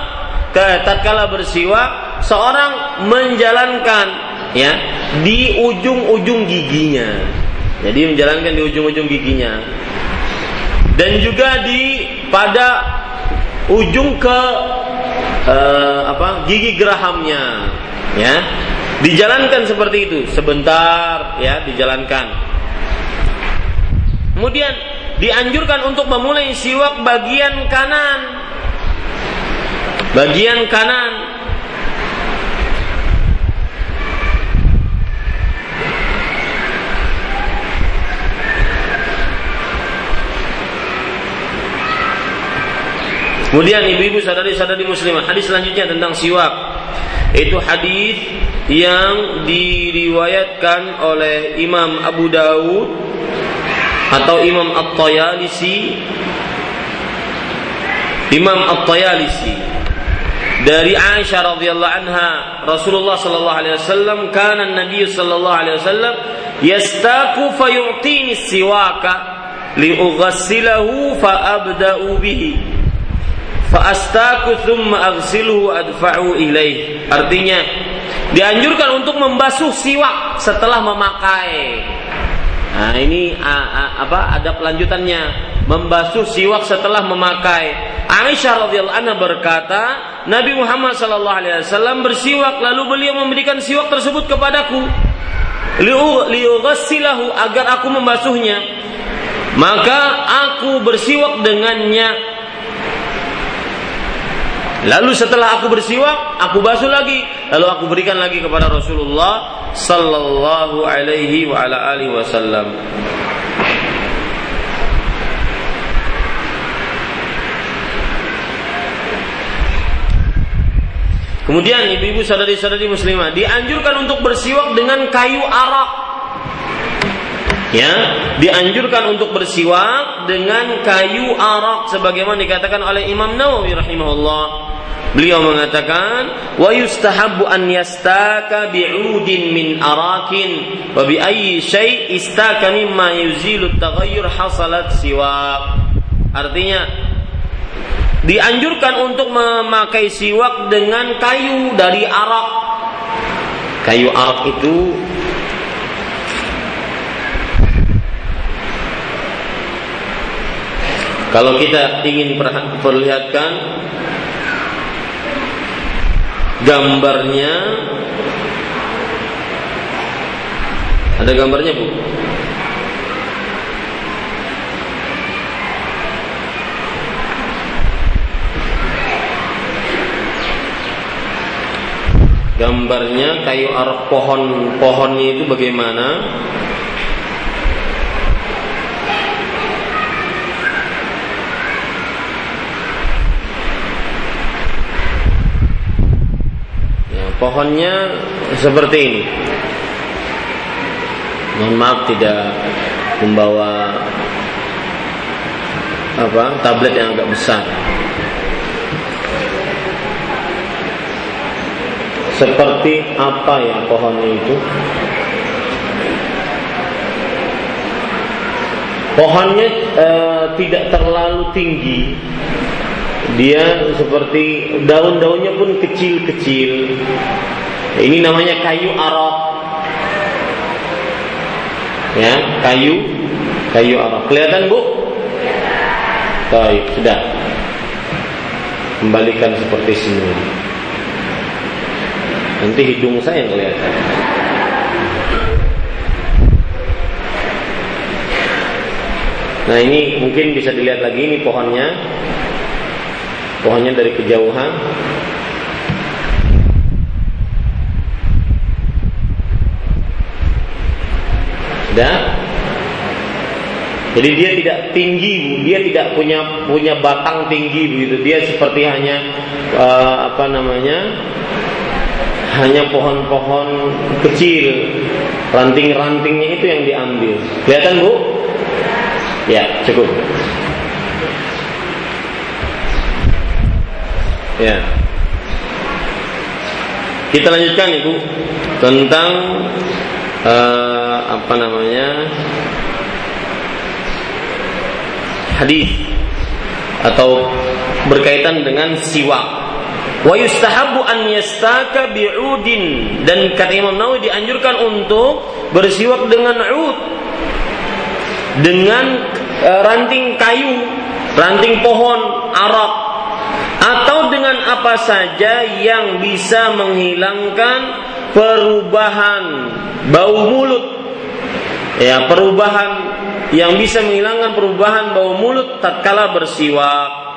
tatkala bersiwak seorang menjalankan ya di ujung-ujung giginya. Jadi menjalankan di ujung-ujung giginya. Dan juga di pada ujung ke uh, apa gigi gerahamnya ya Dijalankan seperti itu sebentar ya dijalankan. Kemudian dianjurkan untuk memulai siwak bagian kanan. Bagian kanan. Kemudian ibu-ibu sadari-sadari muslimah hadis selanjutnya tentang siwak. Itu hadis yang diriwayatkan oleh Imam Abu Dawud atau Imam At-Tayalisi. Imam At-Tayalisi. Dari Aisyah radhiyallahu anha Rasulullah sallallahu alaihi wasallam kana Nabi sallallahu alaihi wasallam yastaku fayu'tini siwaka liughassilahu fa abda'u bihi fa astaku thumma aghsiluhu adfa'u ilaih artinya Dianjurkan untuk membasuh siwak setelah memakai. Nah, ini a, a, apa ada pelanjutannya membasuh siwak setelah memakai. Aisyah radhiyallahu anha berkata, Nabi Muhammad sallallahu alaihi wasallam bersiwak lalu beliau memberikan siwak tersebut kepadaku. Liughassilahu agar aku membasuhnya. Maka aku bersiwak dengannya Lalu setelah aku bersiwak, aku basuh lagi, lalu aku berikan lagi kepada Rasulullah sallallahu alaihi wasallam. Kemudian ibu-ibu saudari-saudari muslimah dianjurkan untuk bersiwak dengan kayu arak. Ya, dianjurkan untuk bersiwak dengan kayu arak sebagaimana dikatakan oleh Imam Nawawi rahimahullah. Beliau mengatakan, "Wa yustahabbu an yastaka bi'udin min arakin wa bi ayyi syai' istaka mimma yuzilu taghayyur hasalat siwak." Artinya dianjurkan untuk memakai siwak dengan kayu dari arak. Kayu arak itu kalau kita ingin perlihatkan gambarnya? Ada gambarnya bu? Gambarnya kayu arok pohon. Pohonnya itu bagaimana pohonnya seperti ini. Mohon maaf tidak membawa apa tablet yang agak besar. Seperti apa ya pohonnya itu? Pohonnya e, tidak terlalu tinggi, dia seperti daun-daunnya pun kecil-kecil. Ini namanya kayu arok. Ya, kayu kayu arok. Kelihatan Bu? Baik, sudah. Kembalikan seperti semula. Nanti hidung saya yang kelihatan. Nah ini mungkin bisa dilihat lagi ini pohonnya pohonnya dari kejauhan sudah jadi dia tidak tinggi, dia tidak punya punya batang tinggi begitu. Dia seperti hanya uh, apa namanya? hanya pohon-pohon kecil, ranting-rantingnya itu yang diambil. Kelihatan Bu? Ya, cukup. Ya. Kita lanjutkan Ibu tentang uh, apa namanya? hadis atau berkaitan dengan siwak. Wa yustahabu an yastaka bi'udin dan kata Imam Nawawi dianjurkan untuk bersiwak dengan ud dengan uh, ranting kayu, ranting pohon arak atau dengan apa saja yang bisa menghilangkan perubahan bau mulut. Ya perubahan yang bisa menghilangkan perubahan bau mulut tatkala bersiwak.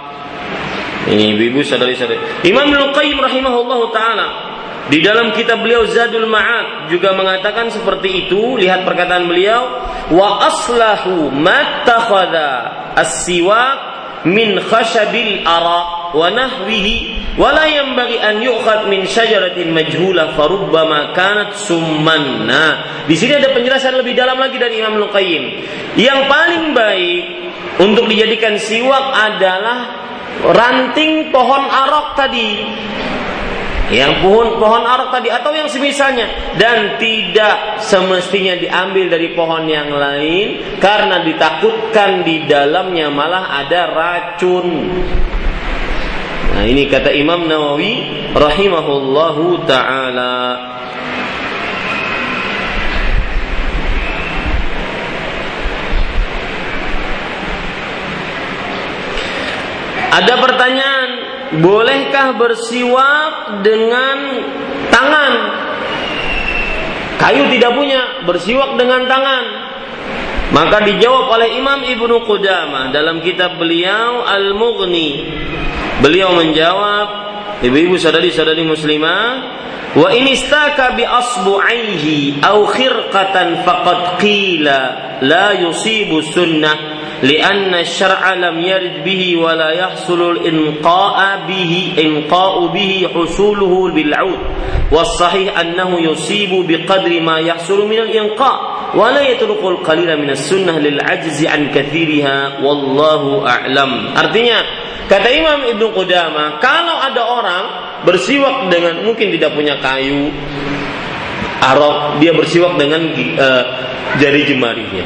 Ini ibu-ibu sadari-sadari Imam Al-Qayyim rahimahullah taala di dalam kitab beliau Zadul Ma'ad juga mengatakan seperti itu. Lihat perkataan beliau. Wa aslahu mattakhadha as-siwak min khashabil ara wa nahwihi wa la an yu'khad min syajaratin majhulah farubbama kanat summanna. Di sini ada penjelasan lebih dalam lagi dari Imam Luqayyim. Yang paling baik untuk dijadikan siwak adalah ranting pohon arok tadi yang pohon pohon arok tadi atau yang semisalnya dan tidak semestinya diambil dari pohon yang lain karena ditakutkan di dalamnya malah ada racun. Nah, ini kata Imam Nawawi rahimahullahu taala. Ada pertanyaan, bolehkah bersiwak dengan tangan? Kayu tidak punya, bersiwak dengan tangan. Maka dijawab oleh Imam Ibnu Qudamah dalam kitab beliau Al-Mughni. Beliau menjawab, ibu-ibu sadari-sadari muslimah, wa in istaka bi asbu'aihi aw khirqatan faqad qila la yusibu sunnah لأن الشرع لم يرد به ولا يحصل الإنقاء به إنقاء به حصوله بالعود والصحيح أنه يصيب بقدر ما يحصل من الإنقاء ولا يترك القليل من السنة للعجز عن كثيرها والله أعلم artinya kata Imam Ibnu Qudamah kalau ada orang bersiwak dengan mungkin tidak punya kayu arok dia bersiwak dengan uh, jari jemarinya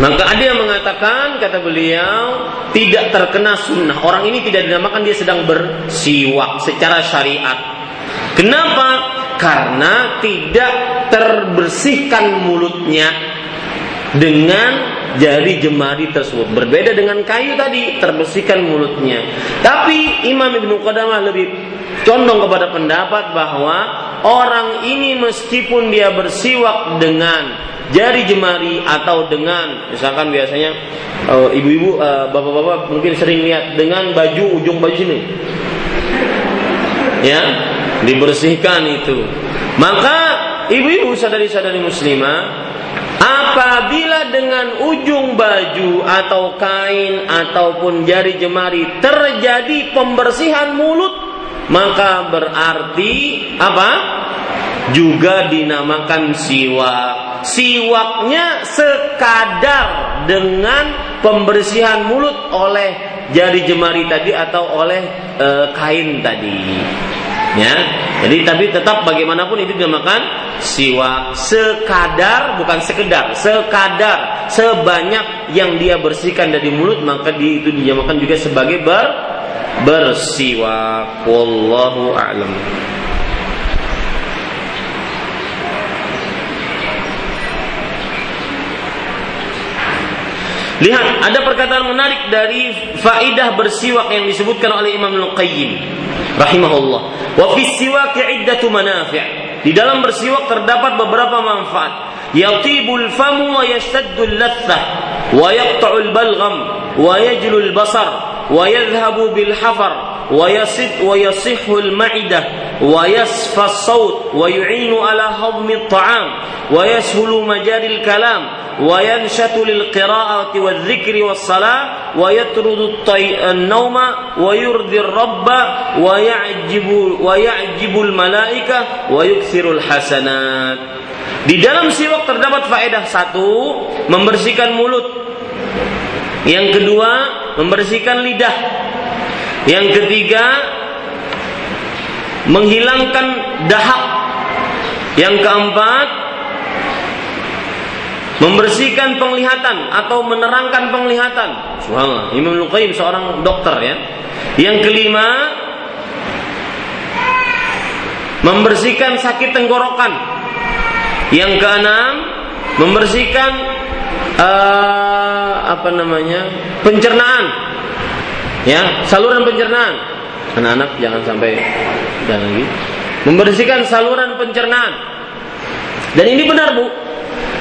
maka ada yang mengatakan kata beliau tidak terkena sunnah. Orang ini tidak dinamakan dia sedang bersiwak secara syariat. Kenapa? Karena tidak terbersihkan mulutnya dengan jari jemari tersebut. Berbeda dengan kayu tadi, terbersihkan mulutnya. Tapi Imam Ibnu Qadamah lebih condong kepada pendapat bahwa orang ini meskipun dia bersiwak dengan jari jemari atau dengan misalkan biasanya uh, ibu-ibu uh, bapak-bapak mungkin sering lihat dengan baju ujung baju sini ya dibersihkan itu maka ibu-ibu sadari-sadari muslimah apabila dengan ujung baju atau kain ataupun jari jemari terjadi pembersihan mulut maka berarti apa? Juga dinamakan siwak. Siwaknya sekadar dengan pembersihan mulut oleh jari jemari tadi atau oleh e, kain tadi. Ya. Jadi tapi tetap bagaimanapun itu dinamakan siwak sekadar bukan sekedar, sekadar sebanyak yang dia bersihkan dari mulut maka di, itu dinamakan juga sebagai ber bersiwak. Wallahu a'lam. Lihat, ada perkataan menarik dari faidah bersiwak yang disebutkan oleh Imam Al-Qayyim rahimahullah. Wa fi siwak iddatu manafi'. Di dalam bersiwak terdapat beberapa manfaat. Yatibul famu wa yashtaddu al-lathah wa yaqta'u al-balgham wa yajlu al-basar wa yadhhabu bil hafar ويصح ويصح المعدة ويصفى الصوت ويعين على هضم الطعام ويسهل مجاري الكلام وينشط للقراءة والذكر والصلاة ويطرد النوم ويرضي الرب ويعجب ويعجب الملائكة ويكثر الحسنات Di dalam siwak terdapat faedah satu, membersihkan mulut. Yang kedua, membersihkan lidah. Yang ketiga, menghilangkan dahak. Yang keempat, membersihkan penglihatan atau menerangkan penglihatan. Subhanallah. Imam Luqayyim seorang dokter ya. Yang kelima, membersihkan sakit tenggorokan. Yang keenam, membersihkan uh, apa namanya? pencernaan ya saluran pencernaan. Anak-anak jangan sampai dan lagi. Membersihkan saluran pencernaan. Dan ini benar bu.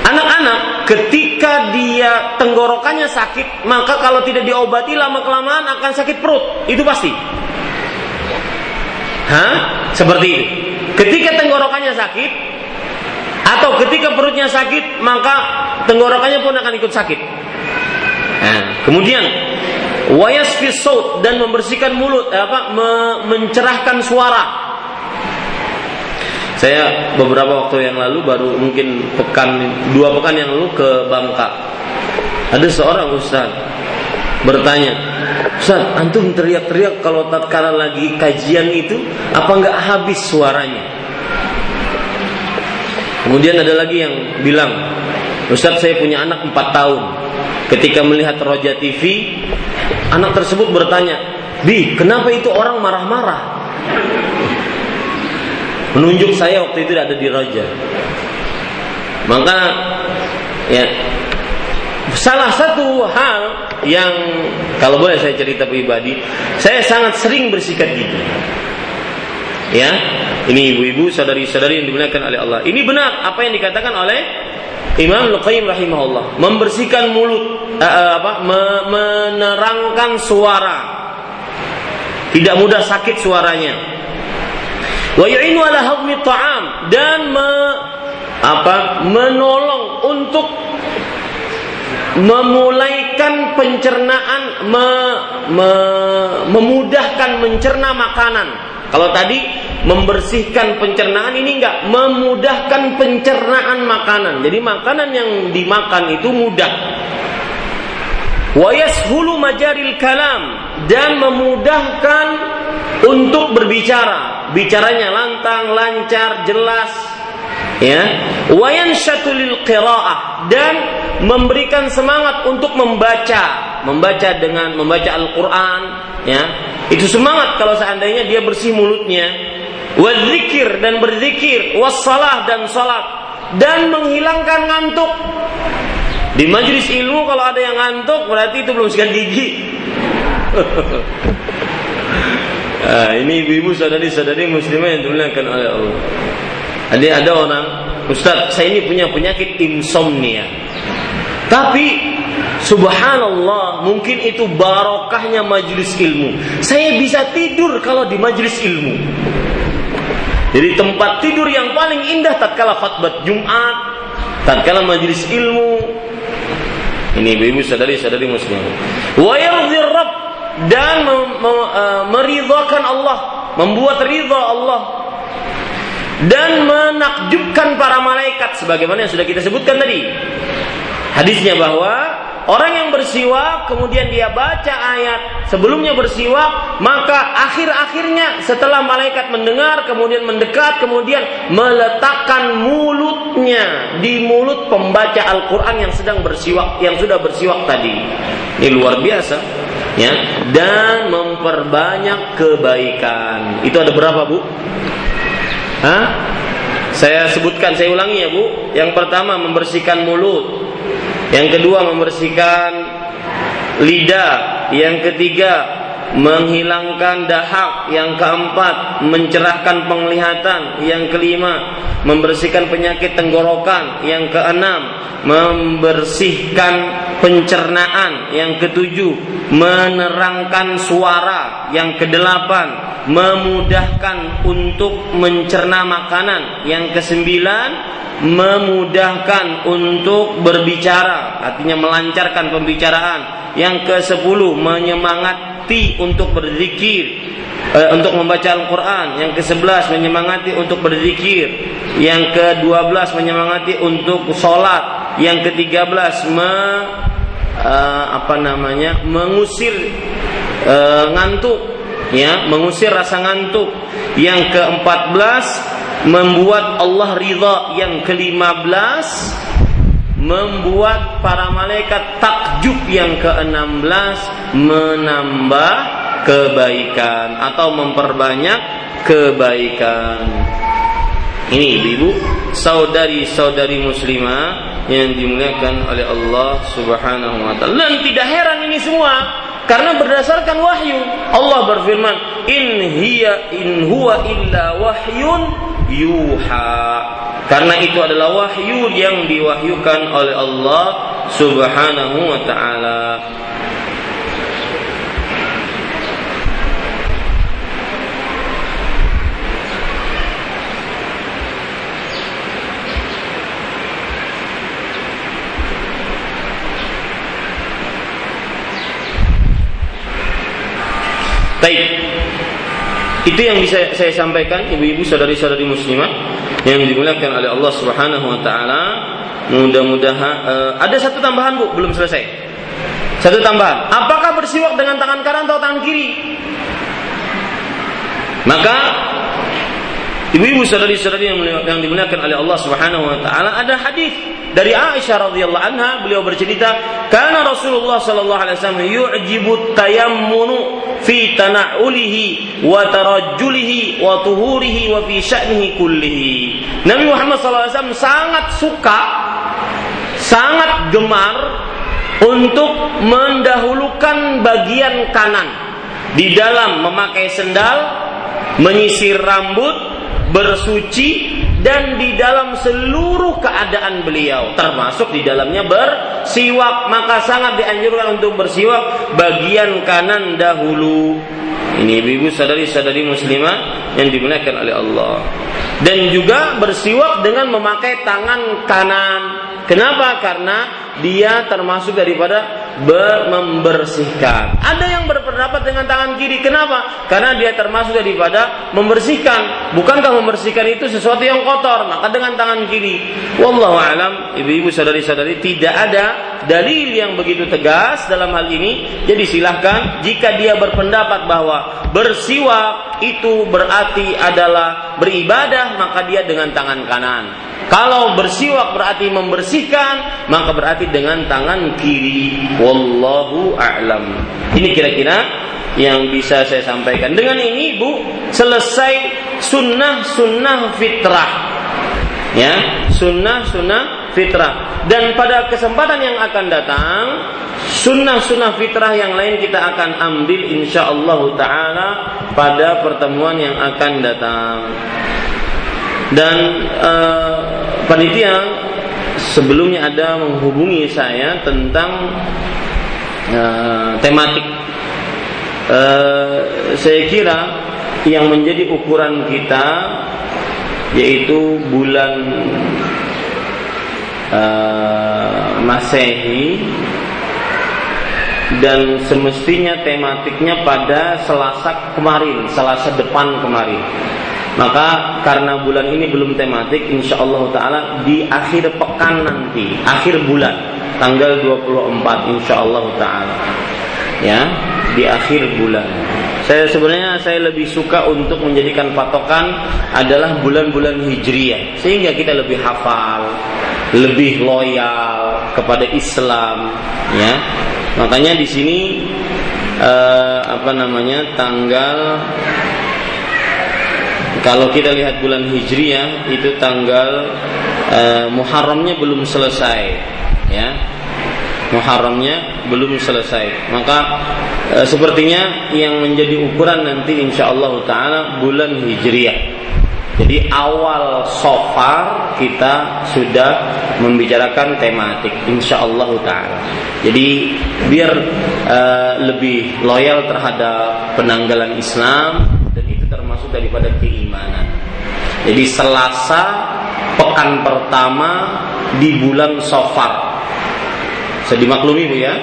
Anak-anak ketika dia tenggorokannya sakit maka kalau tidak diobati lama kelamaan akan sakit perut. Itu pasti. Hah? seperti itu. Ketika tenggorokannya sakit atau ketika perutnya sakit maka tenggorokannya pun akan ikut sakit. Nah, kemudian wayasfi saut dan membersihkan mulut eh, apa me, mencerahkan suara. Saya beberapa waktu yang lalu baru mungkin pekan dua pekan yang lalu ke Bangka. Ada seorang ustaz bertanya Ustaz antum teriak-teriak kalau tatkala lagi kajian itu apa nggak habis suaranya? Kemudian ada lagi yang bilang Ustaz saya punya anak 4 tahun ketika melihat Roja TV Anak tersebut bertanya, Bi, kenapa itu orang marah-marah? Menunjuk saya waktu itu ada di Raja. Maka ya salah satu hal yang kalau boleh saya cerita pribadi, saya sangat sering bersikat gigi. Ya, ini ibu-ibu, saudari-saudari yang dimuliakan oleh Allah. Ini benar apa yang dikatakan oleh Imam Luqayyim rahimahullah membersihkan mulut uh, apa me menerangkan suara. Tidak mudah sakit suaranya. Wa yu'inu ala hadmi ta'am dan me, apa menolong untuk memulaikan pencernaan me, me, memudahkan mencerna makanan kalau tadi membersihkan pencernaan ini enggak memudahkan pencernaan makanan. Jadi makanan yang dimakan itu mudah. Wa yashulu majaril kalam dan memudahkan untuk berbicara. Bicaranya lantang, lancar, jelas. Ya. Wa yanshatulil qiraah dan memberikan semangat untuk membaca, membaca dengan membaca Al-Qur'an, ya. Itu semangat kalau seandainya dia bersih mulutnya, wadzikir dan berzikir, wassalah dan salat dan menghilangkan ngantuk. Di majelis ilmu kalau ada yang ngantuk berarti itu belum sikat gigi. nah, ini ibu-ibu saudari-saudari muslimah yang dimuliakan oleh Allah. Ada ada orang, Ustaz, saya ini punya penyakit insomnia. Tapi Subhanallah, mungkin itu barokahnya majelis ilmu. Saya bisa tidur kalau di majelis ilmu. Jadi tempat tidur yang paling indah tatkala khutbah Jumat, tatkala majelis ilmu. Ini ibu-ibu sadari-sadari muslim. Wa yardhi Rabb dan uh, meridhakan Allah membuat ridha Allah dan menakjubkan para malaikat sebagaimana yang sudah kita sebutkan tadi. Hadisnya bahwa Orang yang bersiwak kemudian dia baca ayat sebelumnya bersiwak maka akhir-akhirnya setelah malaikat mendengar kemudian mendekat kemudian meletakkan mulutnya di mulut pembaca Al-Qur'an yang sedang bersiwak yang sudah bersiwak tadi. Ini luar biasa ya dan memperbanyak kebaikan. Itu ada berapa, Bu? Hah? Saya sebutkan, saya ulangi ya, Bu. Yang pertama membersihkan mulut. Yang kedua membersihkan lidah. Yang ketiga menghilangkan dahak. Yang keempat mencerahkan penglihatan. Yang kelima membersihkan penyakit tenggorokan. Yang keenam membersihkan pencernaan. Yang ketujuh menerangkan suara. Yang kedelapan memudahkan untuk mencerna makanan. Yang kesembilan memudahkan untuk berbicara, artinya melancarkan pembicaraan. Yang ke sepuluh menyemangati untuk berzikir, eh, untuk membaca Al-Quran. Yang ke sebelas menyemangati untuk berzikir. Yang ke dua belas menyemangati untuk sholat. Yang ke tiga belas me, eh, apa namanya mengusir eh, ngantuk, ya mengusir rasa ngantuk. Yang ke empat belas membuat Allah ridha yang ke-15 membuat para malaikat takjub yang ke-16 menambah kebaikan atau memperbanyak kebaikan. Ini ibu-ibu, saudari-saudari muslimah yang dimuliakan oleh Allah Subhanahu wa taala. Dan tidak heran ini semua karena berdasarkan wahyu Allah berfirman in hiya in huwa illa wahyun yuha karena itu adalah wahyu yang diwahyukan oleh Allah Subhanahu wa taala Baik. Itu yang bisa saya sampaikan ibu-ibu saudari-saudari muslimah yang dimuliakan oleh Allah Subhanahu wa taala. Mudah-mudahan uh, ada satu tambahan Bu, belum selesai. Satu tambahan. Apakah bersiwak dengan tangan kanan atau tangan kiri? Maka ibu-ibu saudari-saudari yang dimuliakan oleh Allah Subhanahu wa taala ada hadis dari Aisyah radhiyallahu anha beliau bercerita karena Rasulullah sallallahu alaihi wasallam yu'jibu tayammunu fi tana'ulihi wa tarajjulihi wa tuhurihi wa fi sya'nihi kullihi. Nabi Muhammad sallallahu alaihi wasallam sangat suka sangat gemar untuk mendahulukan bagian kanan. Di dalam memakai sendal menyisir rambut bersuci dan di dalam seluruh keadaan beliau termasuk di dalamnya bersiwak. Maka sangat dianjurkan untuk bersiwak bagian kanan dahulu ini ibu-ibu sadari-sadari muslimah yang dimuliakan oleh Allah dan juga bersiwak dengan memakai tangan kanan kenapa karena dia termasuk daripada membersihkan. Ada yang berpendapat dengan tangan kiri. Kenapa? Karena dia termasuk daripada membersihkan. Bukankah membersihkan itu sesuatu yang kotor? Maka dengan tangan kiri. Wallahu alam, ibu-ibu sadari-sadari tidak ada dalil yang begitu tegas dalam hal ini. Jadi silahkan jika dia berpendapat bahwa bersiwak itu berarti adalah beribadah, maka dia dengan tangan kanan. Kalau bersiwak berarti membersihkan, maka berarti dengan tangan kiri. Wallahu a'lam. Ini kira-kira yang bisa saya sampaikan. Dengan ini, Bu, selesai sunnah-sunnah fitrah. Ya, sunnah-sunnah fitrah. Dan pada kesempatan yang akan datang, sunnah-sunnah fitrah yang lain kita akan ambil insya Allah taala pada pertemuan yang akan datang dan uh, panitia sebelumnya ada menghubungi saya tentang uh, tematik uh, saya kira yang menjadi ukuran kita yaitu bulan uh, Masehi dan semestinya tematiknya pada Selasa kemarin, Selasa depan kemarin. Maka karena bulan ini belum tematik, insya Allah Taala di akhir pekan nanti, akhir bulan, tanggal 24, insya Allah Taala, ya di akhir bulan. Saya sebenarnya saya lebih suka untuk menjadikan patokan adalah bulan-bulan hijriah sehingga kita lebih hafal, lebih loyal kepada Islam, ya. Makanya di sini eh, apa namanya tanggal kalau kita lihat bulan hijriah itu tanggal eh, Muharramnya belum selesai, ya Muharramnya belum selesai. Maka e, sepertinya yang menjadi ukuran nanti insya Allah taala bulan Hijriah. Jadi awal sofar kita sudah membicarakan tematik insya Allah taala. Jadi biar e, lebih loyal terhadap penanggalan Islam dan itu termasuk daripada keimanan. Jadi Selasa pekan pertama di bulan Sofar saya dimaklumi Bu ya.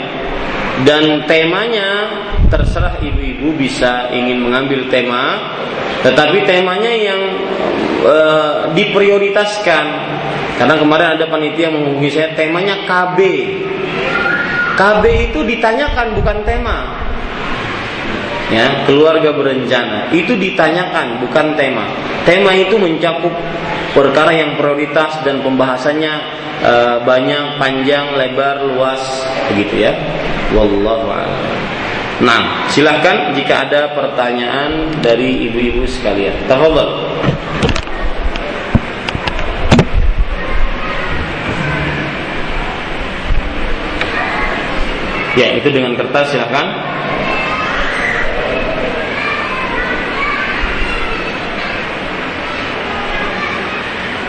Dan temanya terserah ibu-ibu bisa ingin mengambil tema, tetapi temanya yang e, diprioritaskan. Karena kemarin ada panitia menghubungi saya temanya KB. KB itu ditanyakan bukan tema. Ya, keluarga berencana itu ditanyakan bukan tema. Tema itu mencakup perkara yang prioritas dan pembahasannya e, banyak, panjang, lebar, luas, begitu ya. Wallahu a'lam. Nah, silahkan jika ada pertanyaan dari ibu-ibu sekalian. Tafadhol. Ya, itu dengan kertas silahkan.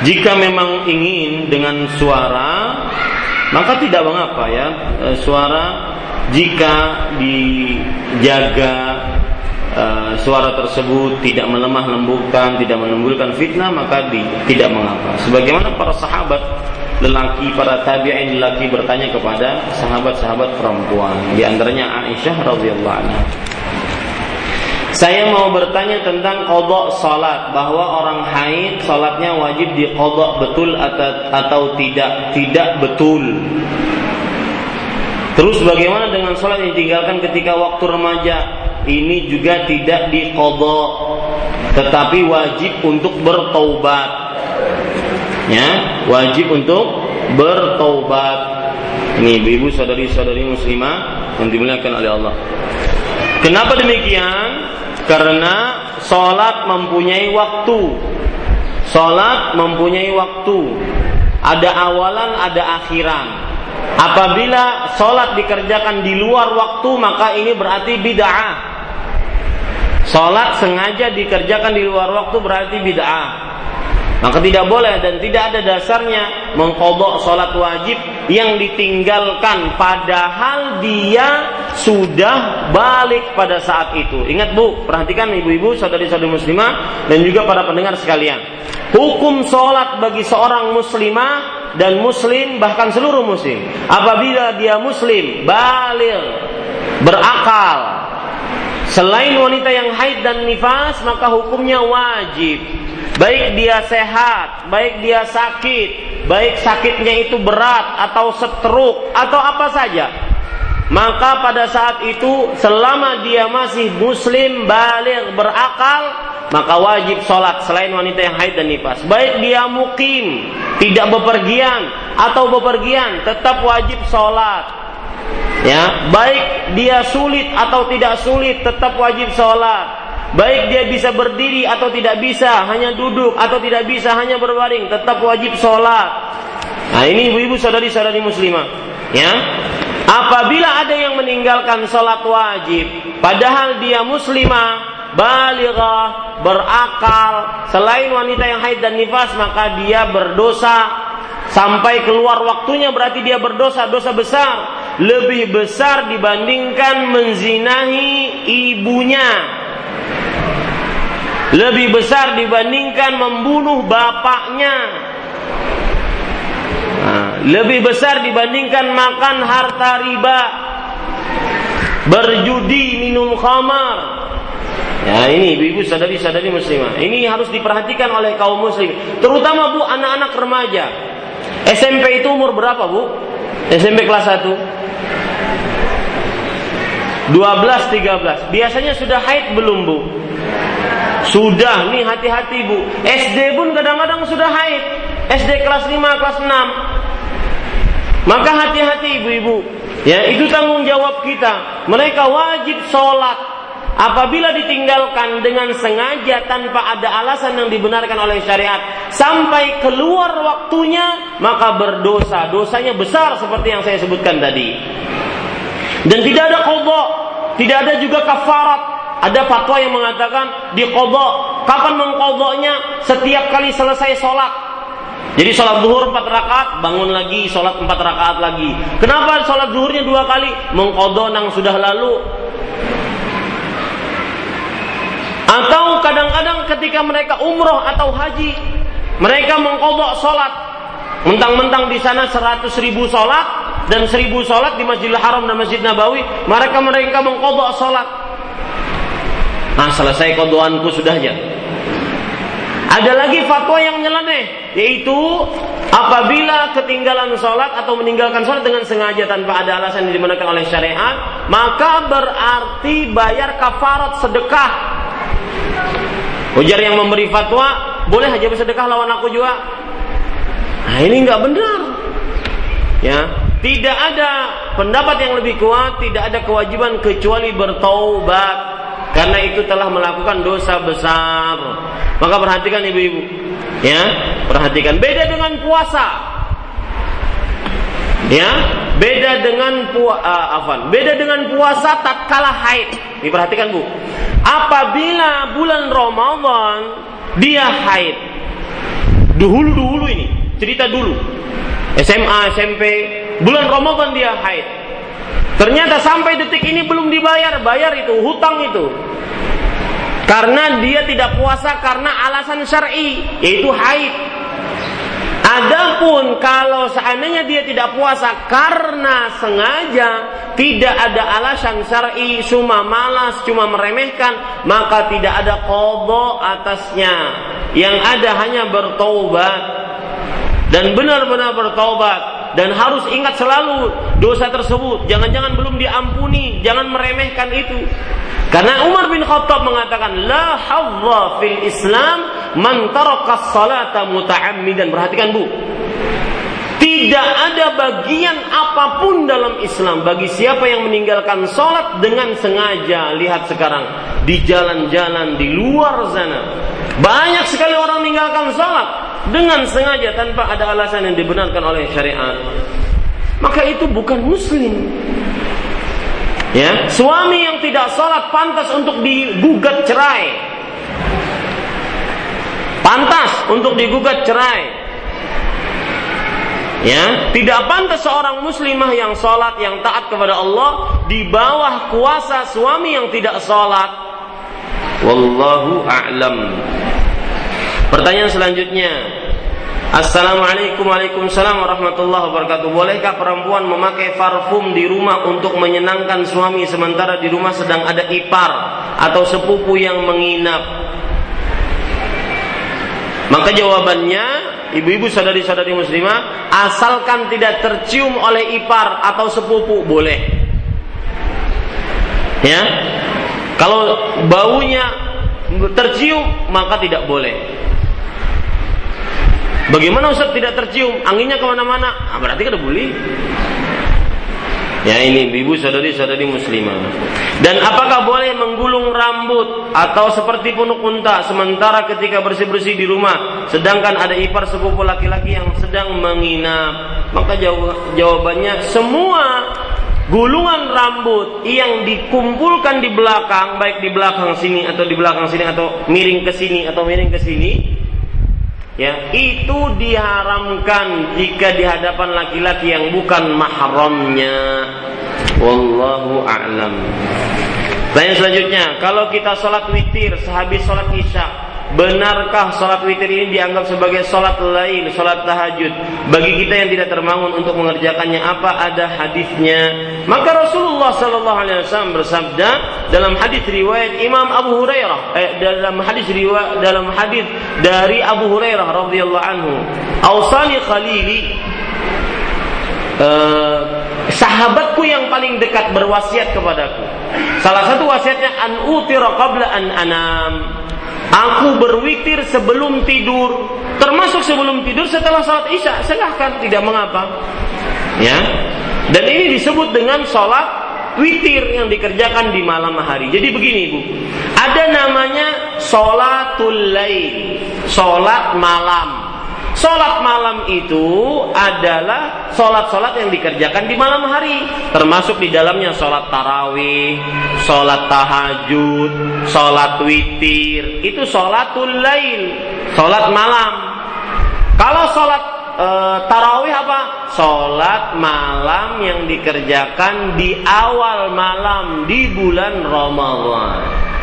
Jika memang ingin dengan suara, maka tidak mengapa ya. E, suara jika dijaga e, suara tersebut tidak melemah lembutkan, tidak menimbulkan fitnah, maka di, tidak mengapa. Sebagaimana para sahabat lelaki para tabi'in lelaki bertanya kepada sahabat-sahabat perempuan, di antaranya Aisyah radhiyallahu anha. Saya mau bertanya tentang kodok salat bahwa orang haid salatnya wajib di kodok betul atau, atau tidak tidak betul. Terus bagaimana dengan salat yang ditinggalkan ketika waktu remaja? Ini juga tidak di kodok, tetapi wajib untuk bertaubat. Ya, wajib untuk bertaubat. Ini ibu-ibu saudari-saudari muslimah yang dimuliakan oleh Allah. Kenapa demikian? Karena sholat mempunyai waktu. Sholat mempunyai waktu. Ada awalan, ada akhiran. Apabila sholat dikerjakan di luar waktu, maka ini berarti bid'ah. Sholat sengaja dikerjakan di luar waktu berarti bid'ah. Maka tidak boleh dan tidak ada dasarnya mengkodok sholat wajib yang ditinggalkan padahal dia sudah balik pada saat itu. Ingat bu, perhatikan ibu-ibu, saudari-saudari muslimah dan juga para pendengar sekalian. Hukum sholat bagi seorang muslimah dan muslim bahkan seluruh muslim. Apabila dia muslim, balik, berakal, Selain wanita yang haid dan nifas, maka hukumnya wajib baik dia sehat, baik dia sakit, baik sakitnya itu berat atau setruk atau apa saja. Maka pada saat itu selama dia masih muslim balik berakal maka wajib sholat selain wanita yang haid dan nifas. Baik dia mukim, tidak bepergian atau bepergian, tetap wajib sholat. Ya, baik dia sulit atau tidak sulit, tetap wajib sholat. Baik dia bisa berdiri atau tidak bisa, hanya duduk atau tidak bisa, hanya berbaring, tetap wajib sholat. Nah ini ibu-ibu saudari-saudari muslimah. Ya, apabila ada yang meninggalkan sholat wajib, padahal dia muslimah, balighah, berakal, selain wanita yang haid dan nifas, maka dia berdosa sampai keluar waktunya berarti dia berdosa, dosa besar, lebih besar dibandingkan menzinahi ibunya lebih besar dibandingkan membunuh bapaknya. Nah, lebih besar dibandingkan makan harta riba. berjudi, minum khamar. Ya ini ibu-ibu sadari-sadari muslimah. Ini harus diperhatikan oleh kaum muslim. Terutama bu anak-anak remaja. SMP itu umur berapa bu? SMP kelas 1? 12, 13. Biasanya sudah haid belum bu? Sudah, nih hati-hati bu. SD pun kadang-kadang sudah haid. SD kelas 5, kelas 6. Maka hati-hati ibu-ibu. Ya, itu tanggung jawab kita. Mereka wajib sholat apabila ditinggalkan dengan sengaja tanpa ada alasan yang dibenarkan oleh syariat sampai keluar waktunya maka berdosa dosanya besar seperti yang saya sebutkan tadi dan tidak ada kodok tidak ada juga kafarat ada fatwa yang mengatakan di kodok kapan mengkodoknya setiap kali selesai sholat jadi sholat zuhur empat rakaat, bangun lagi sholat empat rakaat lagi. Kenapa sholat zuhurnya dua kali? Mengkodok yang sudah lalu. Atau kadang-kadang ketika mereka umroh atau haji, mereka mengkodok sholat. Mentang-mentang di sana seratus ribu sholat dan seribu sholat di Masjidil Haram dan Masjid Nabawi, mereka mereka mengkodok sholat. Nah selesai kodoanku sudahnya. Ada lagi fatwa yang nyeleneh, yaitu apabila ketinggalan sholat atau meninggalkan sholat dengan sengaja tanpa ada alasan yang dibenarkan oleh syariat, maka berarti bayar kafarat sedekah. Ujar yang memberi fatwa, boleh aja bersedekah lawan aku juga. Nah ini nggak benar. Ya, tidak ada pendapat yang lebih kuat, tidak ada kewajiban kecuali bertaubat karena itu telah melakukan dosa besar. Maka perhatikan ibu-ibu, ya, perhatikan. Beda dengan puasa. Ya, beda dengan pu uh, afan. Beda dengan puasa tatkala haid. Diperhatikan Bu. Apabila bulan Ramadan dia haid. Dulu-dulu ini, cerita dulu. SMA, SMP, bulan Ramadan dia haid. Ternyata sampai detik ini belum dibayar, bayar itu, hutang itu. Karena dia tidak puasa karena alasan syar'i, yaitu haid. Adapun kalau seandainya dia tidak puasa karena sengaja tidak ada alasan syar'i, cuma malas, cuma meremehkan, maka tidak ada kodok atasnya. Yang ada hanya bertobat dan benar-benar bertobat dan harus ingat selalu dosa tersebut. Jangan-jangan belum diampuni, jangan meremehkan itu. Karena Umar bin Khattab mengatakan la hadza fil Islam man taraka salata muta'ammidan. Perhatikan Bu. Tidak ada bagian apa pun dalam Islam bagi siapa yang meninggalkan sholat dengan sengaja. Lihat sekarang di jalan-jalan di luar sana banyak sekali orang meninggalkan sholat dengan sengaja tanpa ada alasan yang dibenarkan oleh syariat maka itu bukan muslim ya suami yang tidak sholat pantas untuk digugat cerai pantas untuk digugat cerai Ya, tidak pantas seorang muslimah yang sholat, yang taat kepada Allah di bawah kuasa suami yang tidak sholat. Wallahu a'lam. Pertanyaan selanjutnya. Assalamualaikum warahmatullahi wabarakatuh. Bolehkah perempuan memakai parfum di rumah untuk menyenangkan suami sementara di rumah sedang ada ipar atau sepupu yang menginap? Maka jawabannya, ibu-ibu sadari-sadari muslimah, asalkan tidak tercium oleh ipar atau sepupu, boleh. Ya. Kalau baunya tercium, maka tidak boleh. Bagaimana Ustaz tidak tercium? Anginnya ke mana-mana? Ah, berarti kan boleh. Ya ini ibu saudari-saudari muslimah. Dan apakah boleh menggulung rambut atau seperti punuk unta sementara ketika bersih-bersih di rumah sedangkan ada ipar sepupu laki-laki yang sedang menginap? Maka jawabannya semua gulungan rambut yang dikumpulkan di belakang baik di belakang sini atau di belakang sini atau miring ke sini atau miring ke sini ya itu diharamkan jika di hadapan laki-laki yang bukan mahramnya. Wallahu a'lam. Pertanyaan selanjutnya, kalau kita sholat witir sehabis sholat isya, benarkah sholat witir ini dianggap sebagai sholat lain, sholat tahajud? Bagi kita yang tidak terbangun untuk mengerjakannya, apa ada hadisnya? Maka Rasulullah Shallallahu Alaihi Wasallam bersabda dalam hadis riwayat Imam Abu Hurairah, eh, dalam hadis riwayat dalam hadis dari Abu Hurairah radhiyallahu anhu, "Ausali Khalili uh, sahabatku yang paling dekat berwasiat kepadaku. Salah satu wasiatnya an utira qabla an anam. Aku berwitir sebelum tidur, termasuk sebelum tidur setelah salat Isya. Silahkan, tidak mengapa. Ya. Dan ini disebut dengan sholat witir yang dikerjakan di malam hari. Jadi begini Ibu, ada namanya sholatul lail, sholat malam. Sholat malam itu adalah sholat-sholat yang dikerjakan di malam hari. Termasuk di dalamnya sholat tarawih, sholat tahajud, sholat witir. Itu sholatul lail, sholat malam. Kalau sholat e, tarawih apa? Sholat malam yang dikerjakan di awal malam di bulan Ramadan.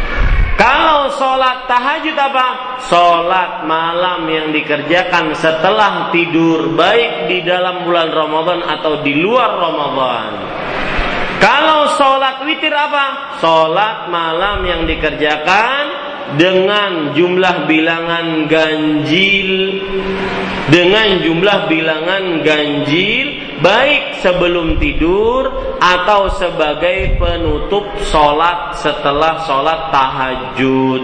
Kalau sholat tahajud apa? Sholat malam yang dikerjakan setelah tidur Baik di dalam bulan Ramadan atau di luar Ramadan Kalau sholat witir apa? Sholat malam yang dikerjakan dengan jumlah bilangan ganjil dengan jumlah bilangan ganjil baik sebelum tidur atau sebagai penutup sholat setelah sholat tahajud.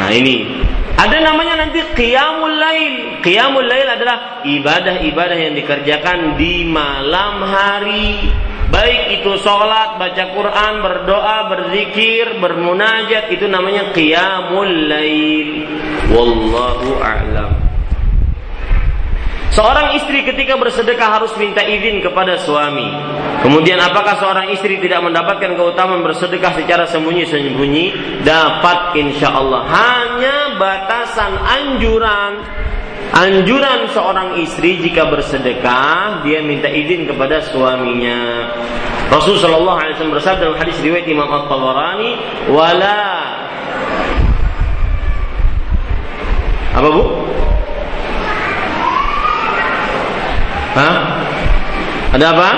Nah ini ada namanya nanti qiyamul lail. Qiyamul lail adalah ibadah-ibadah yang dikerjakan di malam hari. Baik itu sholat, baca Quran, berdoa, berzikir, bermunajat Itu namanya qiyamul lail Wallahu a'lam Seorang istri ketika bersedekah harus minta izin kepada suami. Kemudian apakah seorang istri tidak mendapatkan keutamaan bersedekah secara sembunyi-sembunyi? Dapat insya Allah. Hanya batasan anjuran Anjuran seorang istri jika bersedekah dia minta izin kepada suaminya. Rasul Shallallahu Alaihi Wasallam bersabda dalam hadis riwayat Imam At-Tabarani, wala apa bu? Hah? Ada apa?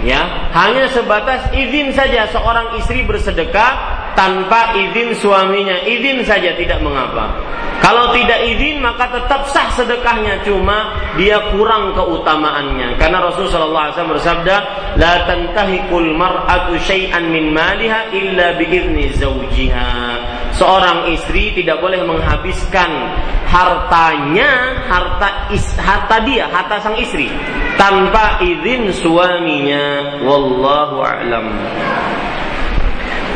Ya, hanya sebatas izin saja seorang istri bersedekah tanpa izin suaminya, izin saja tidak mengapa. Kalau tidak izin maka tetap sah sedekahnya cuma dia kurang keutamaannya. Karena Rasulullah SAW bersabda, "La tantahikul mar'atu syai'an min maliha illa biizni zawjiha." Seorang istri tidak boleh menghabiskan hartanya, harta is, harta dia, harta sang istri tanpa izin suaminya. Wallahu a'lam.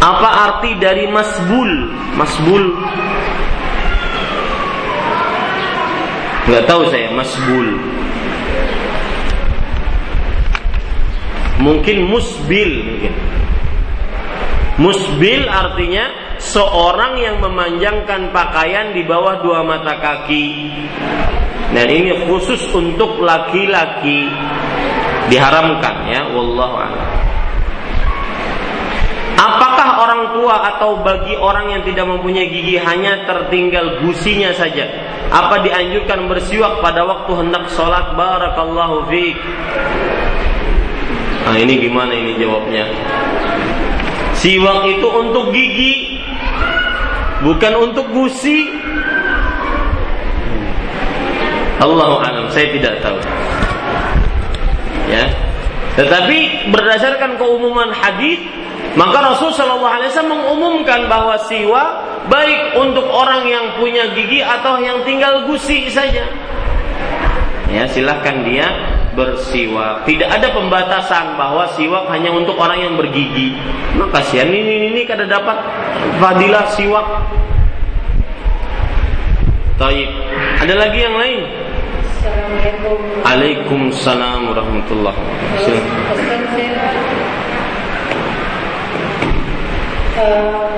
Apa arti dari masbul? Masbul Nggak tahu saya masbul Mungkin musbil mungkin. Musbil artinya seorang yang memanjangkan pakaian di bawah dua mata kaki. Dan ini khusus untuk laki-laki diharamkan ya wallahu a'lam. Apakah orang tua atau bagi orang yang tidak mempunyai gigi hanya tertinggal gusinya saja? Apa dianjurkan bersiwak pada waktu hendak sholat? Barakallahu fiik. Nah ini gimana ini jawabnya? Siwak itu untuk gigi, bukan untuk gusi. Allahu alam, saya tidak tahu. Ya. Tetapi berdasarkan keumuman hadis maka Rasul Shallallahu Alaihi Wasallam mengumumkan bahwa siwa baik untuk orang yang punya gigi atau yang tinggal gusi saja. Ya silahkan dia bersiwak. Tidak ada pembatasan bahwa siwak hanya untuk orang yang bergigi. Nah, kasihan ini ini, ini kada dapat fadilah siwak. Taib. Ada lagi yang lain? Assalamualaikum. Waalaikumsalam warahmatullahi wabarakatuh uh,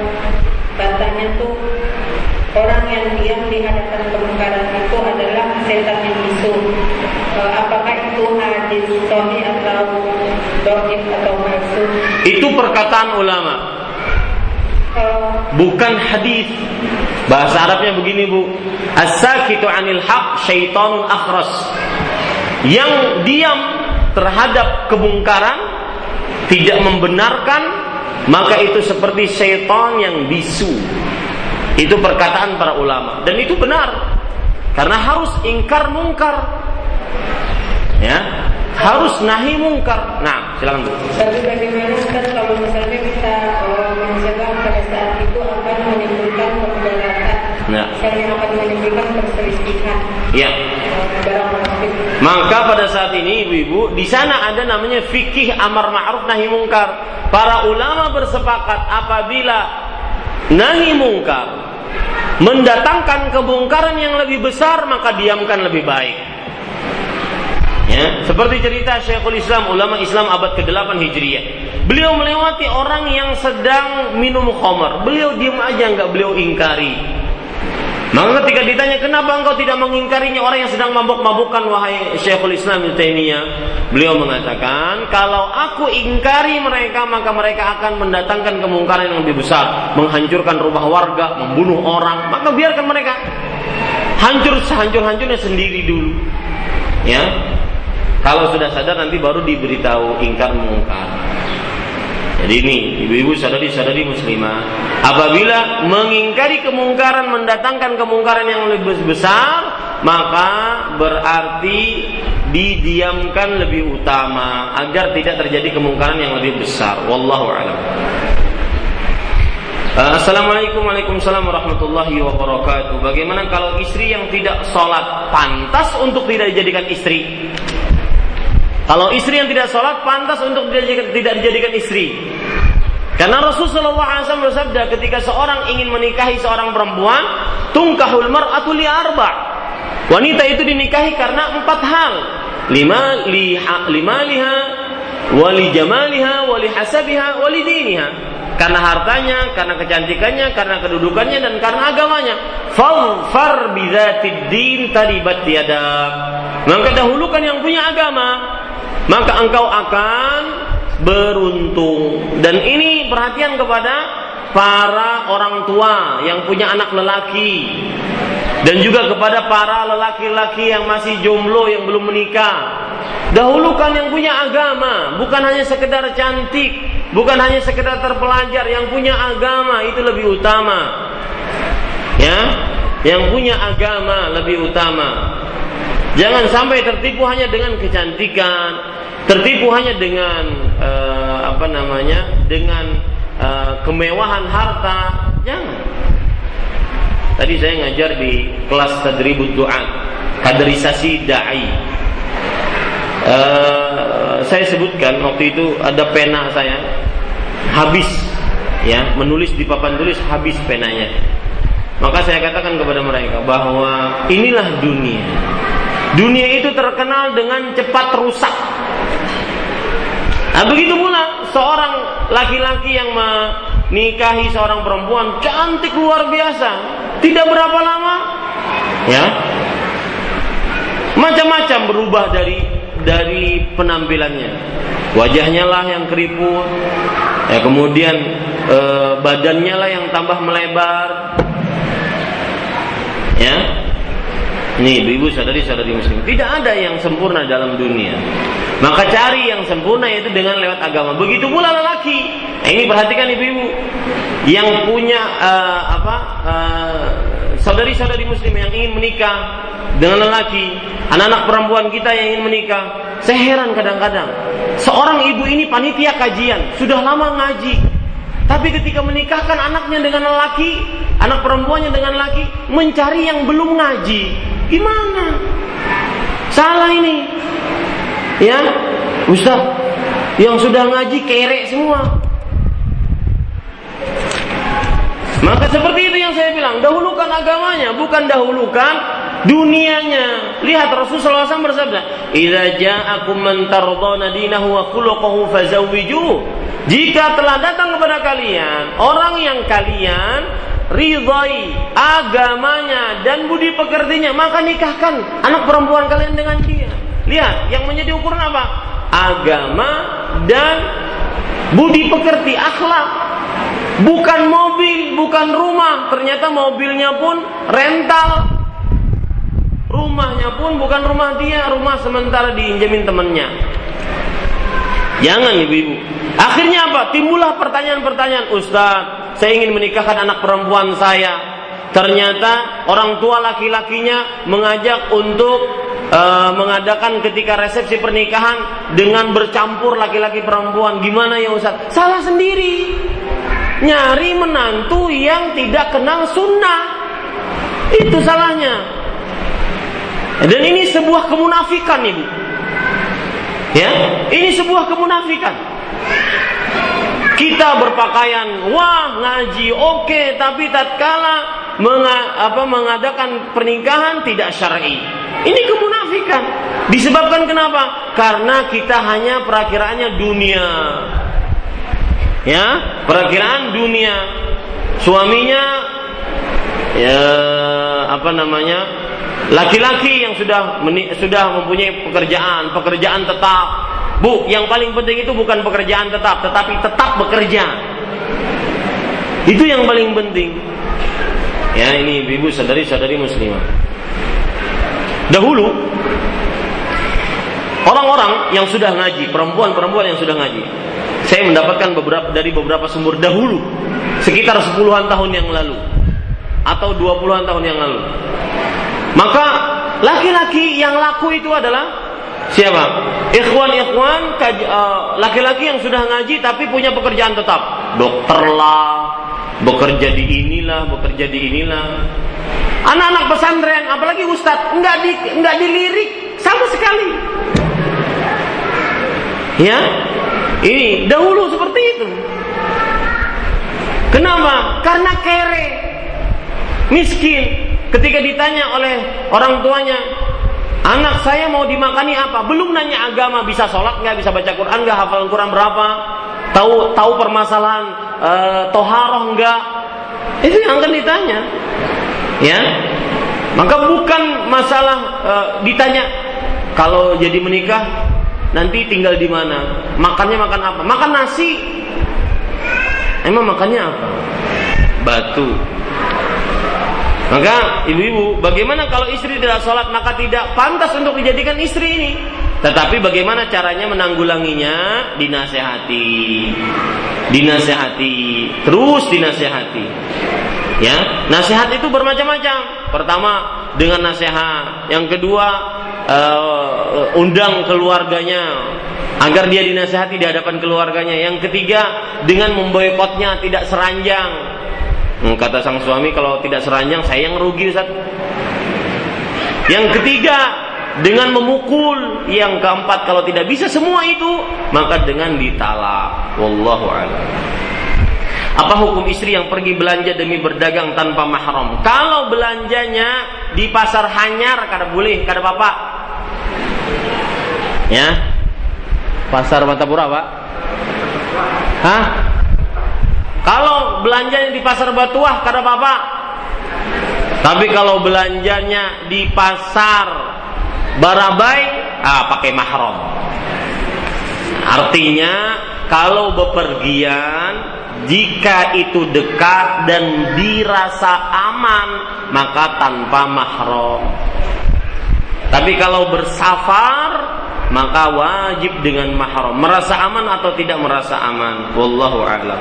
katanya tuh orang yang diam di hadapan kemungkaran itu adalah setan yang bisu. Uh, apakah itu hadis sahih atau dohif atau palsu? Itu perkataan ulama. bukan hadis. Bahasa Arabnya begini bu, as-sakitu anil haq syaitanun akhras. Yang diam terhadap kemungkaran, tidak membenarkan, maka itu seperti syaitan yang bisu. Itu perkataan para ulama dan itu benar. Karena harus ingkar mungkar. Ya, harus nahi mungkar. Nah, silakan Bu. Tapi bagaimana kan kalau misalnya kita mencegah pada saat itu akan menimbulkan kemudaratan, Ya. misalnya akan menimbulkan perselisihan. Ya. Maka pada saat ini ibu-ibu di sana ada namanya fikih amar ma'ruf nahi mungkar. Para ulama bersepakat apabila nahi mungkar mendatangkan kemungkaran yang lebih besar maka diamkan lebih baik. Ya, seperti cerita Syekhul Islam ulama Islam abad ke-8 Hijriah. Beliau melewati orang yang sedang minum khamar. Beliau diam aja nggak beliau ingkari. Maka ketika ditanya kenapa engkau tidak mengingkarinya orang yang sedang mabuk-mabukan wahai Syekhul Islam Ibnu Taimiyah, beliau mengatakan kalau aku ingkari mereka maka mereka akan mendatangkan kemungkaran yang lebih besar, menghancurkan rumah warga, membunuh orang, maka biarkan mereka hancur sehancur-hancurnya sendiri dulu. Ya. Kalau sudah sadar nanti baru diberitahu ingkar mungkar. Jadi ini ibu-ibu sadari-sadari muslimah Apabila mengingkari kemungkaran Mendatangkan kemungkaran yang lebih besar Maka berarti Didiamkan lebih utama Agar tidak terjadi kemungkaran yang lebih besar. Wallahu a'lam. Uh, Assalamualaikum warahmatullahi wabarakatuh. Bagaimana kalau istri yang tidak sholat? Pantas untuk tidak dijadikan istri Kalau istri yang tidak sholat Pantas untuk tidak dijadikan, istri Karena Rasulullah SAW bersabda Ketika seorang ingin menikahi seorang perempuan Tungkahul mar'atu li arba Wanita itu dinikahi karena empat hal Lima, li, lima liha Wali jamaliha Wali hasabiha Wali diniha karena hartanya, karena kecantikannya, karena kedudukannya dan karena agamanya. Falfar bidzatid din talibat tiada. Maka dahulukan yang punya agama, maka engkau akan beruntung. Dan ini perhatian kepada para orang tua yang punya anak lelaki dan juga kepada para lelaki-lelaki yang masih jomblo yang belum menikah. Dahulukan yang punya agama, bukan hanya sekedar cantik, bukan hanya sekedar terpelajar, yang punya agama itu lebih utama. Ya, yang punya agama lebih utama. Jangan sampai tertipu hanya dengan kecantikan, tertipu hanya dengan uh, apa namanya, dengan uh, kemewahan harta. Jangan. Tadi saya ngajar di kelas tadribut doa, kaderisasi dai. Uh, saya sebutkan waktu itu ada pena saya habis ya menulis di papan tulis habis penanya maka saya katakan kepada mereka bahwa inilah dunia dunia itu terkenal dengan cepat rusak nah begitu pula seorang laki-laki yang menikahi seorang perempuan cantik luar biasa tidak berapa lama ya macam-macam berubah dari dari penampilannya. Wajahnya lah yang keriput, ya kemudian e, badannya lah yang tambah melebar. Ya. Nih, ibu sadari sadari muslim. Tidak ada yang sempurna dalam dunia. Maka cari yang sempurna yaitu dengan lewat agama. Begitu pula lelaki. Nah, ini perhatikan ibu-ibu yang punya uh, apa uh, saudari-saudari muslim yang ingin menikah dengan lelaki, anak-anak perempuan kita yang ingin menikah. Saya heran kadang-kadang. Seorang ibu ini panitia kajian, sudah lama ngaji. Tapi ketika menikahkan anaknya dengan lelaki, anak perempuannya dengan lelaki, mencari yang belum ngaji. Gimana? Salah ini. Ya, Ustaz, yang sudah ngaji kerek semua. Maka seperti itu yang saya bilang, dahulukan agamanya, bukan dahulukan dunianya. Lihat Rasulullah SAW bersabda, "Idza ja'akum man tardawna dinahu wa khuluquhu fazawwijuh." Jika telah datang kepada kalian orang yang kalian ridhai agamanya dan budi pekertinya, maka nikahkan anak perempuan kalian dengan dia. Lihat, yang menjadi ukuran apa? Agama dan budi pekerti, akhlak. Bukan mobil, bukan rumah, ternyata mobilnya pun rental. Rumahnya pun bukan rumah dia, rumah sementara diinjamin temannya. Jangan ibu-ibu. Akhirnya apa? Timbullah pertanyaan-pertanyaan, Ustaz, saya ingin menikahkan anak perempuan saya. Ternyata orang tua laki-lakinya mengajak untuk uh, mengadakan ketika resepsi pernikahan dengan bercampur laki-laki perempuan. Gimana ya Ustaz? Salah sendiri. Nyari menantu yang tidak kenal sunnah. Itu salahnya. Dan ini sebuah kemunafikan ibu. Ya, ini sebuah kemunafikan. Kita berpakaian, wah ngaji oke, okay, tapi tatkala menga, apa, mengadakan pernikahan tidak syar'i. Ini kemunafikan. Disebabkan kenapa? Karena kita hanya perakiraannya dunia. Ya, perakiraan dunia. Suaminya ya apa namanya? Laki-laki yang sudah sudah mempunyai pekerjaan, pekerjaan tetap. Bu, yang paling penting itu bukan pekerjaan tetap, tetapi tetap bekerja. Itu yang paling penting. Ya, ini ibu sadari-sadari muslimah. Dahulu orang-orang yang sudah ngaji, perempuan-perempuan yang sudah ngaji. Saya mendapatkan beberapa dari beberapa sumber dahulu, sekitar sepuluhan tahun yang lalu atau dua puluhan tahun yang lalu maka laki-laki yang laku itu adalah siapa? Ikhwan-ikhwan eh, laki-laki yang sudah ngaji tapi punya pekerjaan tetap. Dokter lah, bekerja di inilah, bekerja di inilah. Anak-anak pesantren, apalagi ustadz, nggak di nggak dilirik sama sekali. Ya, ini dahulu seperti itu. Kenapa? Karena kere, miskin, Ketika ditanya oleh orang tuanya, anak saya mau dimakani apa? Belum nanya agama, bisa sholat nggak, bisa baca Quran nggak, hafal Quran berapa, tahu tahu permasalahan e, toharoh nggak? Itu yang akan ditanya, ya. Maka bukan masalah e, ditanya kalau jadi menikah nanti tinggal di mana, makannya makan apa? Makan nasi. Emang makannya apa? Batu, maka ibu-ibu, bagaimana kalau istri tidak sholat maka tidak pantas untuk dijadikan istri ini. Tetapi bagaimana caranya menanggulanginya? Dinasehati, dinasehati, terus dinasehati. Ya, nasihat itu bermacam-macam. Pertama dengan nasihat, yang kedua uh, undang keluarganya agar dia dinasehati di hadapan keluarganya. Yang ketiga dengan memboikotnya tidak seranjang kata sang suami kalau tidak seranjang saya yang rugi Ustaz. Yang ketiga dengan memukul, yang keempat kalau tidak bisa semua itu maka dengan ditalak. Wallahu a'lam. Apa hukum istri yang pergi belanja demi berdagang tanpa mahram? Kalau belanjanya di pasar hanyar kada boleh, kada apa-apa. Ya. Pasar Matapura, Pak. Hah? Kalau belanjanya di pasar Batuah kada apa-apa. Tapi kalau belanjanya di pasar Barabai, ah pakai mahram. Artinya kalau bepergian jika itu dekat dan dirasa aman maka tanpa mahram. Tapi kalau bersafar maka wajib dengan mahram. Merasa aman atau tidak merasa aman? Wallahu a'lam.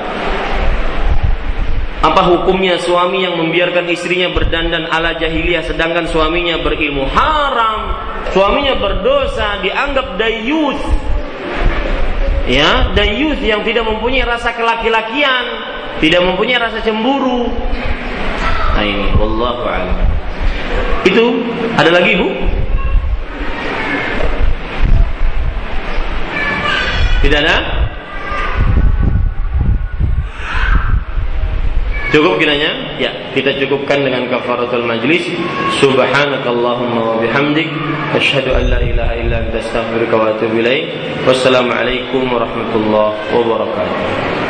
Apa hukumnya suami yang membiarkan istrinya berdandan ala jahiliyah sedangkan suaminya berilmu haram, suaminya berdosa, dianggap dayus. Ya, dayus yang tidak mempunyai rasa kelaki-lakian, tidak mempunyai rasa cemburu. Nah ini wallahu a'lam. Itu ada lagi Bu? Tidak ada? Cukup kiranya? Ya, kita cukupkan dengan kafaratul majlis. Subhanakallahumma wa bihamdik asyhadu an la ilaha illa anta astaghfiruka wa atubu ilaik. Wassalamualaikum warahmatullahi wabarakatuh.